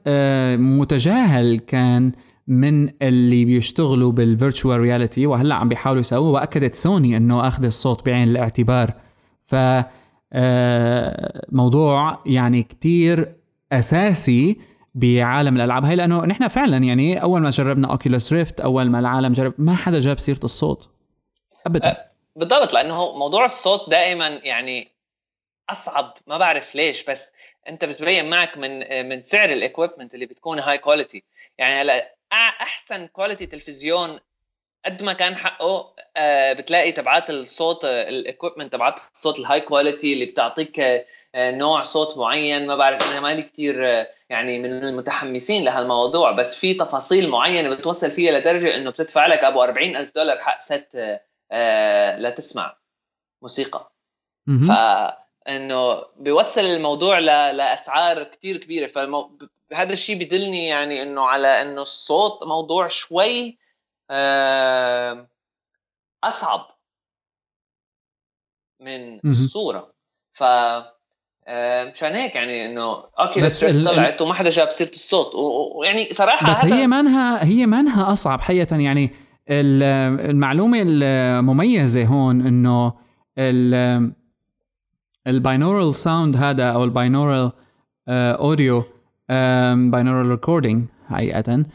متجاهل كان من اللي بيشتغلوا بال virtual reality وهلأ عم بيحاولوا يسووه. وأكدت سوني إنه أخذ الصوت بعين الاعتبار. ف آه، موضوع يعني كتير أساسي بعالم الألعاب هاي لأنه نحن فعلا يعني أول ما جربنا Oculus Rift أول ما العالم جرب ما حدا جاب سيرة الصوت. ابدا. أه، بالضبط لأنه موضوع الصوت دائما يعني أصعب. ما بعرف ليش بس أنت بتبين معك من من سعر ال equipment اللي بتكون high quality يعني هلأ أحسن quality تلفزيون قد ما كان حقه آه، بتلاقي تبعات الصوت ال equipment تبعات الصوت ال high quality اللي بتعطيك آه، نوع صوت معين ما بعرف أنا مالي كثير آه، يعني من المتحمسين لهالموضوع بس في تفاصيل معينة بتوصل فيها لدرجة إنه بتدفع لك أبو 40 ألف دولار حق set لتسمع موسيقى. ف إنه بيوصل الموضوع لأسعار كثير كبيرة. فهذا الشيء بدلني يعني إنه على إنه الصوت موضوع شوي أصعب من الصورة. ف مشان هيك يعني إنه أوكي بس طلعت وما حدا جاب سيرة الصوت. ويعني صراحة بس هي مانها هي مانها أصعب حقيقة. يعني المعلومة المميزة هون إنه ال binaural sound هذا أو ال binaural audio binaural recording حقيقه.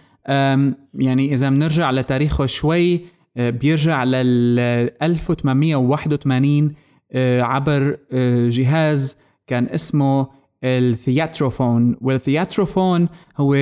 يعني إذا بنرجع لتاريخه شوي آه، بيرجع لل 1881 آه، عبر آه، جهاز كان اسمه ال Theatrophone. وال Theatrophone هو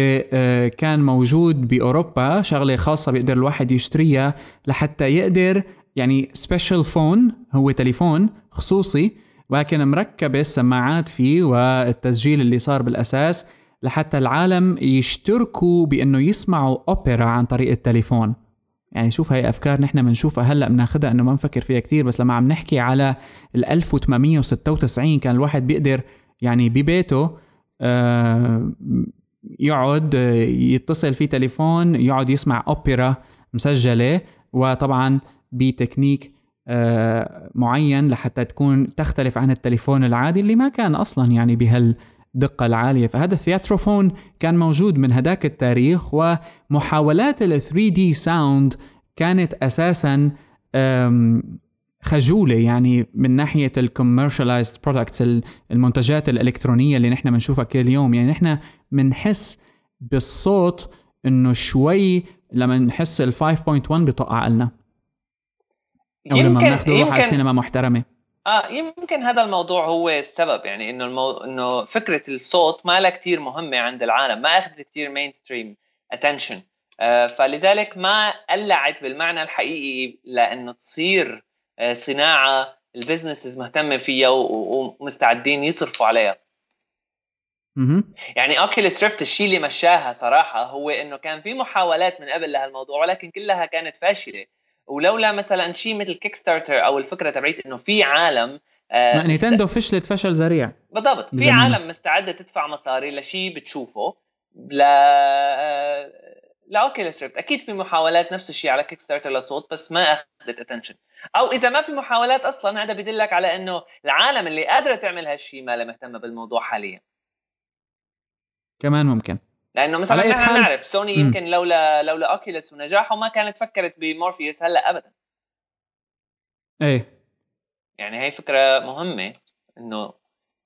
كان موجود بأوروبا شغلة خاصة بيقدر الواحد يشتريها لحتى يقدر يعني special phone هو تليفون خصوصي ولكن مركبه السماعات فيه والتسجيل اللي صار بالأساس لحتى العالم يشتركوا بأنه يسمعوا أوبرا عن طريق التليفون. يعني شوف هاي أفكار نحن بنشوفها هلأ بناخذها إنه ما نفكر فيها كثير بس لما عم نحكي على ال 1896 كان الواحد بيقدر يعني ببيته آه يقعد يتصل في تليفون يقعد يسمع أوبرا مسجلة. وطبعا بتكنيك آه معين لحتى تكون تختلف عن التليفون العادي اللي ما كان أصلا يعني بهال الدقة العالية. فهذا الثياتروفون كان موجود من هداك التاريخ ومحاولات ال 3D sound كانت أساسا خجولة يعني من ناحية ال commercialized products المنتجات الإلكترونية اللي نحن بنشوفها كل يوم. يعني نحن بنحس بالصوت إنه شوي لما نحس ال 5.1 بيطق عقلنا أو لما بناخذ روح على السينما محترمة. آه يمكن هذا الموضوع هو السبب يعني إنه المو... إنه فكرة الصوت ما لها كثير مهمة عند العالم ما أخذت كثير mainstream attention فلذلك ما قلعت بالمعنى الحقيقي لأنه تصير آه صناعة ال businesses مهتمة فيها و... ومستعدين يصرفوا عليها. يعني Oculus Rift الشيء اللي مشاها صراحة هو إنه كان في محاولات من قبل لهالموضوع ولكن كلها كانت فاشلة. ولولا مثلا شيء مثل Kickstarter أو الفكرة تبعت إنه في عالم آه Nintendo مست... فشلت فشل ذريع. بالضبط. في عالم مستعده تدفع مصاري لشيء بتشوفه. ل آه، ل Oculus Rift أكيد في محاولات نفس الشيء على Kickstarter لصوت بس ما أخذت attention أو إذا ما في محاولات أصلا هذا بدلك على إنه العالم اللي قادرة تعمل هالشيء ما مهتمة بالموضوع حاليا. كمان ممكن. لأنه مثلا نحن حال... نعرف سوني يمكن لولا لولا Oculus ونجاحه ما كانت فكرت بمورفيوس هلا ابدا. إيه. يعني هي فكرة مهمة إنه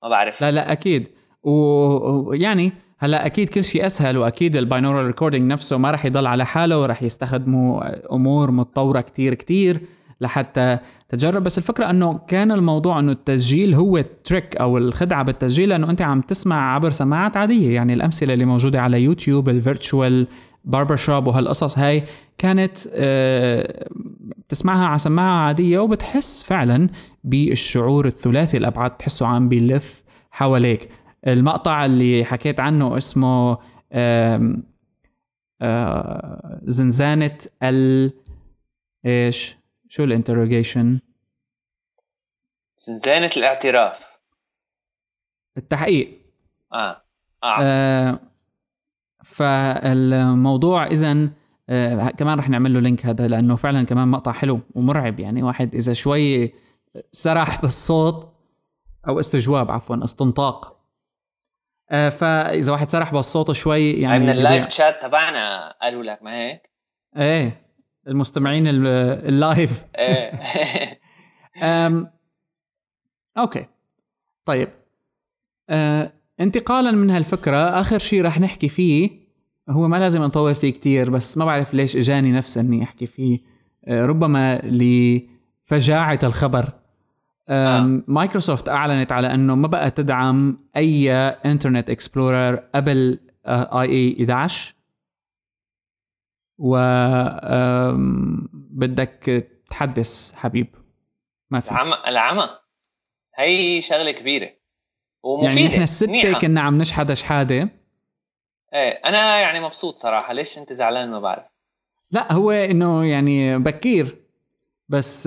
ما بعرف. لا لا أكيد. ويعني هلا أكيد كل شيء أسهل وأكيد ال binaural recording نفسه ما راح يضل على حاله وراح يستخدموا أمور متطورة كتير كتير. لحتى تجرب. بس الفكرة إنه كان الموضوع إنه التسجيل هو ال trick أو الخدعة بالتسجيل لأنه أنت عم تسمع عبر سماعات عادية. يعني الأمثلة اللي موجودة على يوتيوب ال virtual barber shop وهالقصص هاي كانت آه، بتسمعها على سماعة عادية وبتحس فعلا بالشعور الثلاثي الابعاد تحسه عم بيلف حواليك. المقطع اللي حكيت عنه اسمه آم، آه، زنزانة ال إيش؟ شو الانتروجيشن؟ زنزانة الاعتراف. التحقيق. آه. آه, آه فالموضوع اذا آه كمان رح نعمل له link هذا لأنه فعلا كمان مقطع حلو ومرعب. يعني واحد إذا شوي سرح بالصوت أو استجواب عفوا استنطاق. آه فإذا واحد سرح بالصوت شوي يعني من ال live chat تبعنا قالوا لك ما هيك؟ إيه. المستمعين ال- ال live. إيه. أم okay. طيب. أه انتقالا من هالفكرة آخر شيء رح نحكي فيه هو ما لازم نطول فيه كتير بس ما بعرف ليش إجاني نفس إني أحكي فيه. أه ربما لفجاعة الخبر. أم، مايكروسوفت أعلنت على إنه ما بقى تدعم أي Internet Explorer قبل IE 11 و بدك تحدث حبيب. ما في. العمى العمى. هي شغلة كبيرة ومفيدة. يعني إحنا منيحة. كنا عم نشحد شحادة. إيه أنا يعني مبسوط صراحة. ليش أنت زعلان؟ ما بعرف. لا هو إنه يعني بكير. بس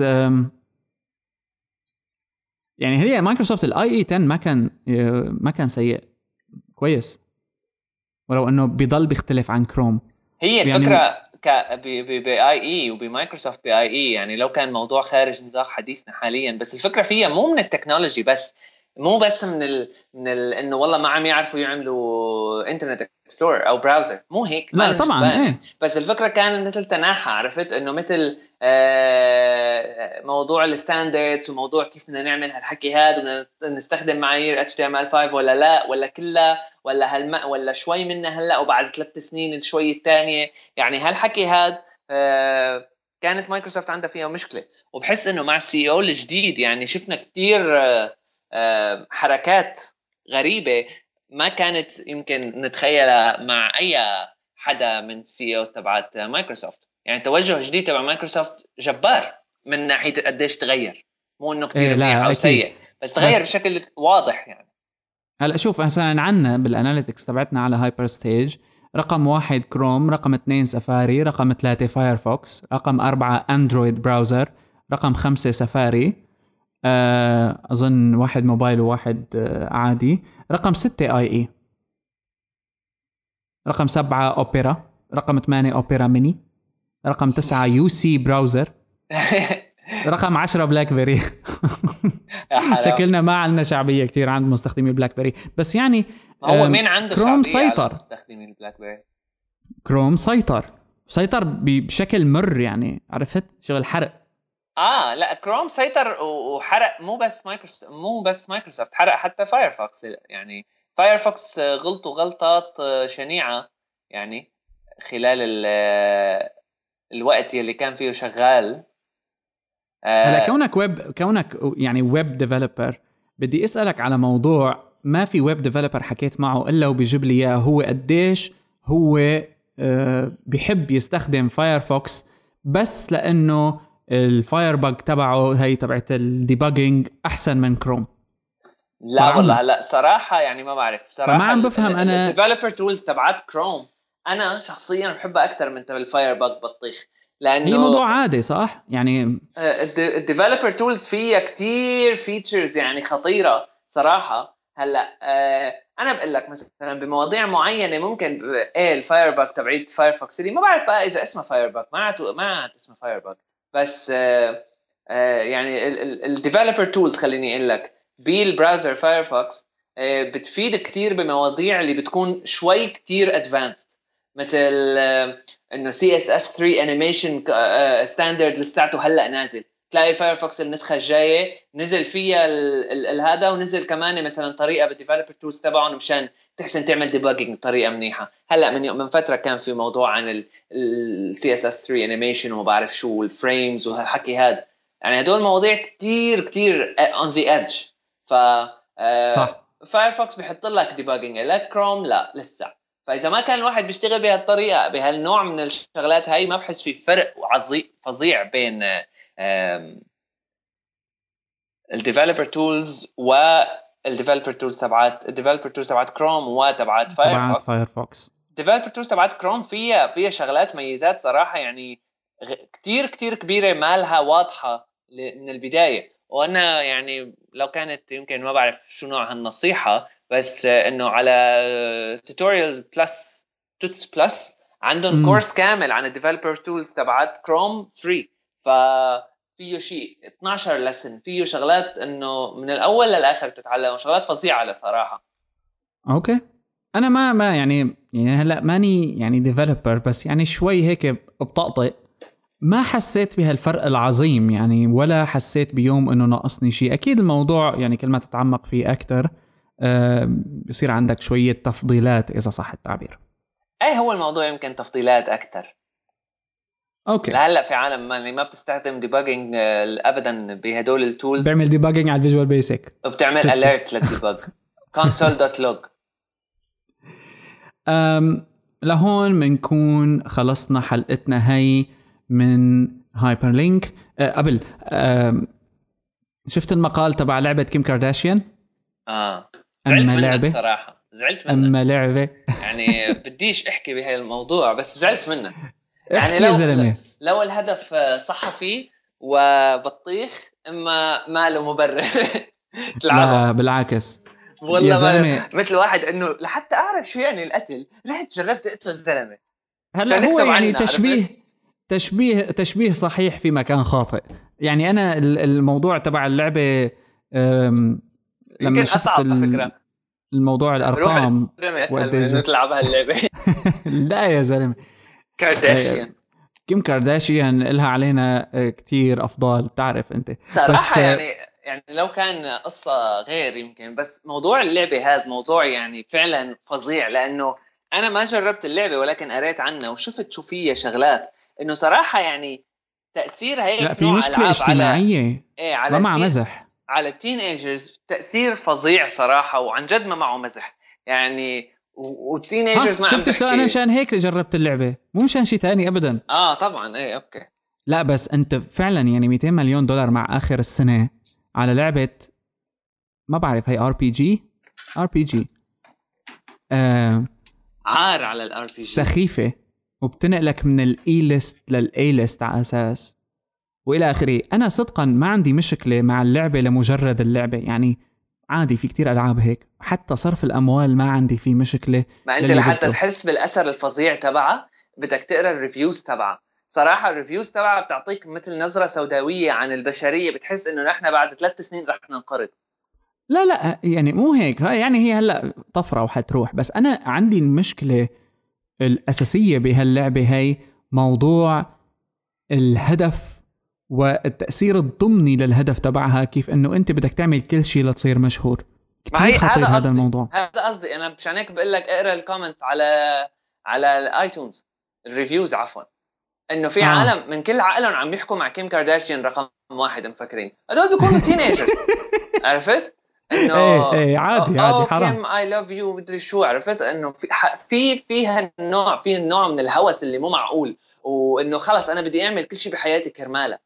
يعني هي مايكروسوفت ال IE 10 ما كان ما كان سيء. كويس. ولو إنه بيضل بيختلف عن كروم هي يعني- الفكرة ك ب IE وبمايكروسوفت ب IE يعني لو كان موضوع خارج نطاق حديثنا حاليا. بس الفكرة فيها مو من ال technology بس. مو بس من ال... من ال... إنه والله ما عم يعرفوا يعملوا Internet Explorer أو browser مو هيك لا طبعا. إيه. بس الفكرة كانت مثل تناحى عرفت؟ إنه مثل آه، موضوع ال standards وموضوع كيف بدنا نعمل هالحكي هذا نستخدم معايير HTML5 ولا لا ولا كلها ولا هالم ولا شوي منها هلأ وبعد ثلاث سنين الشوي الثانية. يعني هالحكي هذا آه، كانت مايكروسوفت عندها فيها مشكلة. وبحس إنه مع ال CEO الجديد يعني شفنا كثير حركات غريبة ما كانت يمكن نتخيلها مع أي حدا من ال CEOs تبعت مايكروسوفت. يعني توجه جديد تبع مايكروسوفت جبار من ناحية قديش تغير. مو إنه كثير إيه، لا، أو. سيء بس تغير بس- بشكل واضح يعني. هلأ شوف مثلا عنا بال analytics تبعتنا على هايبر ستيج رقم واحد كروم رقم اثنين سفاري رقم ثلاثة فايرفوكس رقم أربعة أندرويد browser رقم خمسة سفاري آه، أظن واحد موبايل وواحد آه، عادي. رقم ستة IE. رقم سبعة أوبرا. رقم ثمانية أوبرا ميني. رقم تسعة UC Browser. رقم عشرة بلاك بيري. شكلنا ما عندنا شعبية كتير عند مستخدمي بلاك بيري بس يعني هو مين عنده كروم سيطر. مستخدمين البلاك بيري كروم سيطر. سيطر بشكل مر يعني. عرفت؟ شغل حرق. آه لا كروم سيطر وحرق مو بس مايكروسوفت مو بس مايكروسوفت حرق حتى فايرفوكس يعني فايرفوكس غلطوا غلطات شنيعة يعني خلال ال- الوقت يلي كان فيه شغال. آه، هلا كونك ويب كونك يعني web developer بدي أسألك على موضوع ما في web developer حكيت معه إلا وبيجيب لي إياه هو قديش هو آه، بيحب يستخدم Firefox بس لأنه ال Firebug تبعه هي تبعت ال debugging أحسن من كروم لا. والله هلا صراحة يعني ما بعرف. صراحة فما عم بفهم أنا- ال developer tools تبعت كروم أنا شخصيا بحبها أكثر من تبع ال Firebug بطيخ. لأنه هي موضوع عادي صح؟ يعني ال developer tools فيها كتير features يعني خطيرة صراحة. هلأ آه أنا بقول لك مثلا بمواضيع معينة ممكن إيه ال Firebug تبعيت Firefox اللي ما بعرف بقى إذا اسمها Firebug ما عاد ما عاد اسمها Firebug بس آه آه يعني ال developer tools خليني أقول لك بال browser Firefox آه بتفيد كتير بمواضيع اللي بتكون شوي كتير advanced مثل إنه CSS 3 animation standard لساته هلأ نازل. تلاقي Firefox النسخة الجاية. نزل فيها هذا ونزل كمان مثلا طريقة بال developer tools تبعهم مشان تحسن تعمل debugging بطريقة منيحة. هلأ من من فترة كان في موضوع عن ال CSS 3 animation وما بعرف شو وال frames وهالحكي هذا يعني هدول مواضيع كتير كتير on the edge ف آه، صح. Firefox بيحط لك debugging لك كروم لا لسه. فإذا ما كان الواحد بيشتغل بهالطريقة بهالنوع من الشغلات هاي ما بحس في فرق عظيم فظيع بين الديفلوبر تولز والديفلوبر تولز تبعت الديفلوبر تولز تبعت كروم وتبعت Firefox فايرفوكس ال developer tools تبعت كروم فيها فيها شغلات ميزات صراحة يعني كتير كتير كبيرة ما لها واضحه من البداية. وأنا يعني لو كانت يمكن ما بعرف شو نوع هالنصيحة بس إنه على Tutorial Plus Tuts Plus عندهم كورس كامل عن ال developer tools تبعت Chrome free ف فيه شيء 12 lesson فيه شغلات إنه من الأول للآخر تتعلم شغلات فظيعة لصراحة. okay. أنا ما ما يعني يعني هلأ ماني يعني developer بس يعني شوي هيك بطقطق. ما حسيت بهالفرق العظيم يعني ولا حسيت بيوم إنه ناقصني شيء. أكيد الموضوع يعني كل ما تتعمق فيه أكثر آه بصير عندك شوية تفضيلات إذا صح التعبير. اي هو الموضوع يمكن تفضيلات أكثر okay. لهلا في عالم ما, ما بتستخدم debugging ابدا بهدول ال tools بيعمل debugging على ال Visual Basic وبتعمل alert لل debug console dot log لهون بنكون خلصنا حلقتنا هي من Hyperlink أه قبل أه شفت المقال تبع لعبة كيم كارداشيان؟ آه. أما لعبة. صراحة. زعلت منها. أما لعبة. يعني بديش أحكي بهي الموضوع بس زعلت منه يعني لو زلمة. لو الهدف صحفي وبطيخ إما ما له مبرر. لا بالعكس. والله يا زلمة. مثل واحد إنه لحتى أعرف شو يعني القتل رحت جربت اقتل زلمه هلا هو يعني تشبيه تشبيه تشبيه صحيح في مكان خاطئ. يعني أنا الموضوع تبع اللعبة لما شفت الموضوع الأرقام وقديش تلعبها اللعبه لا يا زلمة. كارداشيان. كيم كارداشيان لها علينا كتير أفضال بتعرف أنت. صراحة بس يعني يعني لو كان قصة غير يمكن بس موضوع اللعبة هذا موضوع يعني فعلا فظيع لأنه أنا ما جربت اللعبة ولكن قريت عنها وشفت شو فيها شغلات. إنه صراحة يعني تأثير هيك لا في مشكلة اجتماعيه على إيه على ما مع مزح. على ال teenagers تأثير فظيع صراحة وعن جد ما معه مزح. يعني وال teenagers ما شفت شلون أنا مشان هيك جربت اللعبة. مو مشان شيء ثاني ابدا. آه طبعا إيه okay. لا بس أنت فعلا يعني 200 مليون دولار مع آخر السنة على لعبة ما بعرف هي آر بي جي؟ آر بي جي. عار على ال RPG. سخيفة وبتنقلك من ال E-list لل A-list على أساس. وإلى آخره. أنا صدقا ما عندي مشكلة مع اللعبة لمجرد اللعبة. يعني عادي في كتير ألعاب هيك. حتى صرف الأموال ما عندي فيه مشكلة ما أنت لحتى تحس بالأثر الفظيع تبعها بدك تقرأ ال reviews تبعها صراحة ال reviews تبعها بتعطيك مثل نظرة سوداوية عن البشرية. بتحس إنه نحن بعد ثلاث سنين رح ننقرض. لا لا يعني مو هيك. يعني هي هلأ طفرة وحتروح. بس أنا عندي المشكلة الأساسية بهاللعبة هي موضوع الهدف والتأثير الضمني للهدف تبعها كيف إنه أنت بدك تعمل كل شيء لتصير مشهور. كثير خطير هذا, هذا الموضوع. هذا قصدي. أنا مشان هيك بقول لك اقرأ ال comments على على ال iTunes ال reviews عفوا. إنه في آه. عالم من كل عقلهم عم يحكوا مع كيم كارداشيان رقم واحد مفكرين. هدول بيكونوا teenagers عرفت؟ إنه إيه إيه عادي عادي حرام. كيم I love you مدري شو عرفت؟ إنه في في فيها النوع في النوع من الهوس اللي مو معقول. وإنه خلص أنا بدي أعمل كل شيء بحياتي كرمالها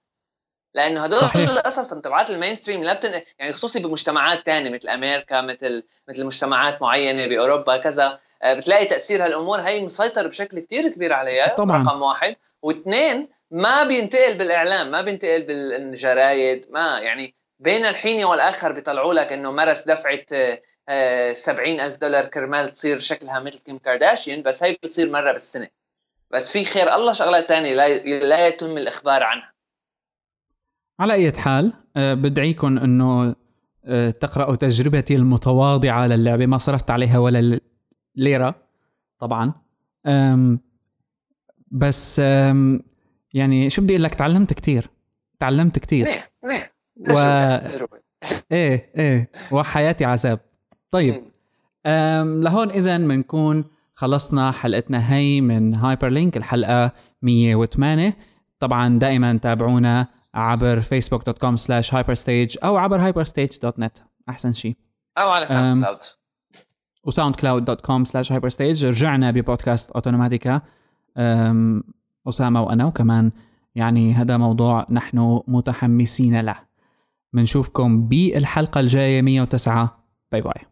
لأنه هدول كل القصص تبعات ال mainstream لا بتن... يعني خصوصي بمجتمعات ثانية مثل أمريكا مثل مثل مجتمعات معينة بأوروبا كذا. آه، بتلاقي تأثير هالأمور. هي مسيطر بشكل كتير كبير عليها. طبعا. رقم واحد. واثنين ما بينتقل بالإعلام ما بينتقل بالجرايد ما يعني بين الحين والآخر بيطلعوا لك إنه مارس دفعة آه، سبعين ألف دولار كرمال تصير شكلها مثل كيم كارداشيان بس هي بتصير مرة بالسنة. بس في خير الله شغلات تانية لا, لا يتم الإخبار عنها. على أي حال آه، بدعيكم أنه آه، تقرأوا تجربتي المتواضعة للعبة ما صرفت عليها ولا ليرة طبعا. بس يعني شو بدي أقول لك؟ تعلمت كثير تعلمت كثير و... إيه إيه. وحياتي عذاب. طيب. أم لهون اذا بنكون خلصنا حلقتنا هي من Hyperlink الحلقة 108 طبعا دائما تابعونا عبر Facebook dot com slash Hyperstage أو عبر Hyperstage dot net أحسن شيء أو على SoundCloud و SoundCloud dot com slash Hyperstage رجعنا ببودكاست أوتوماتيكا. أسامة وأنا وكمان يعني هذا موضوع نحن متحمسين له. بنشوفكم بالحلقة الجاية 109 باي باي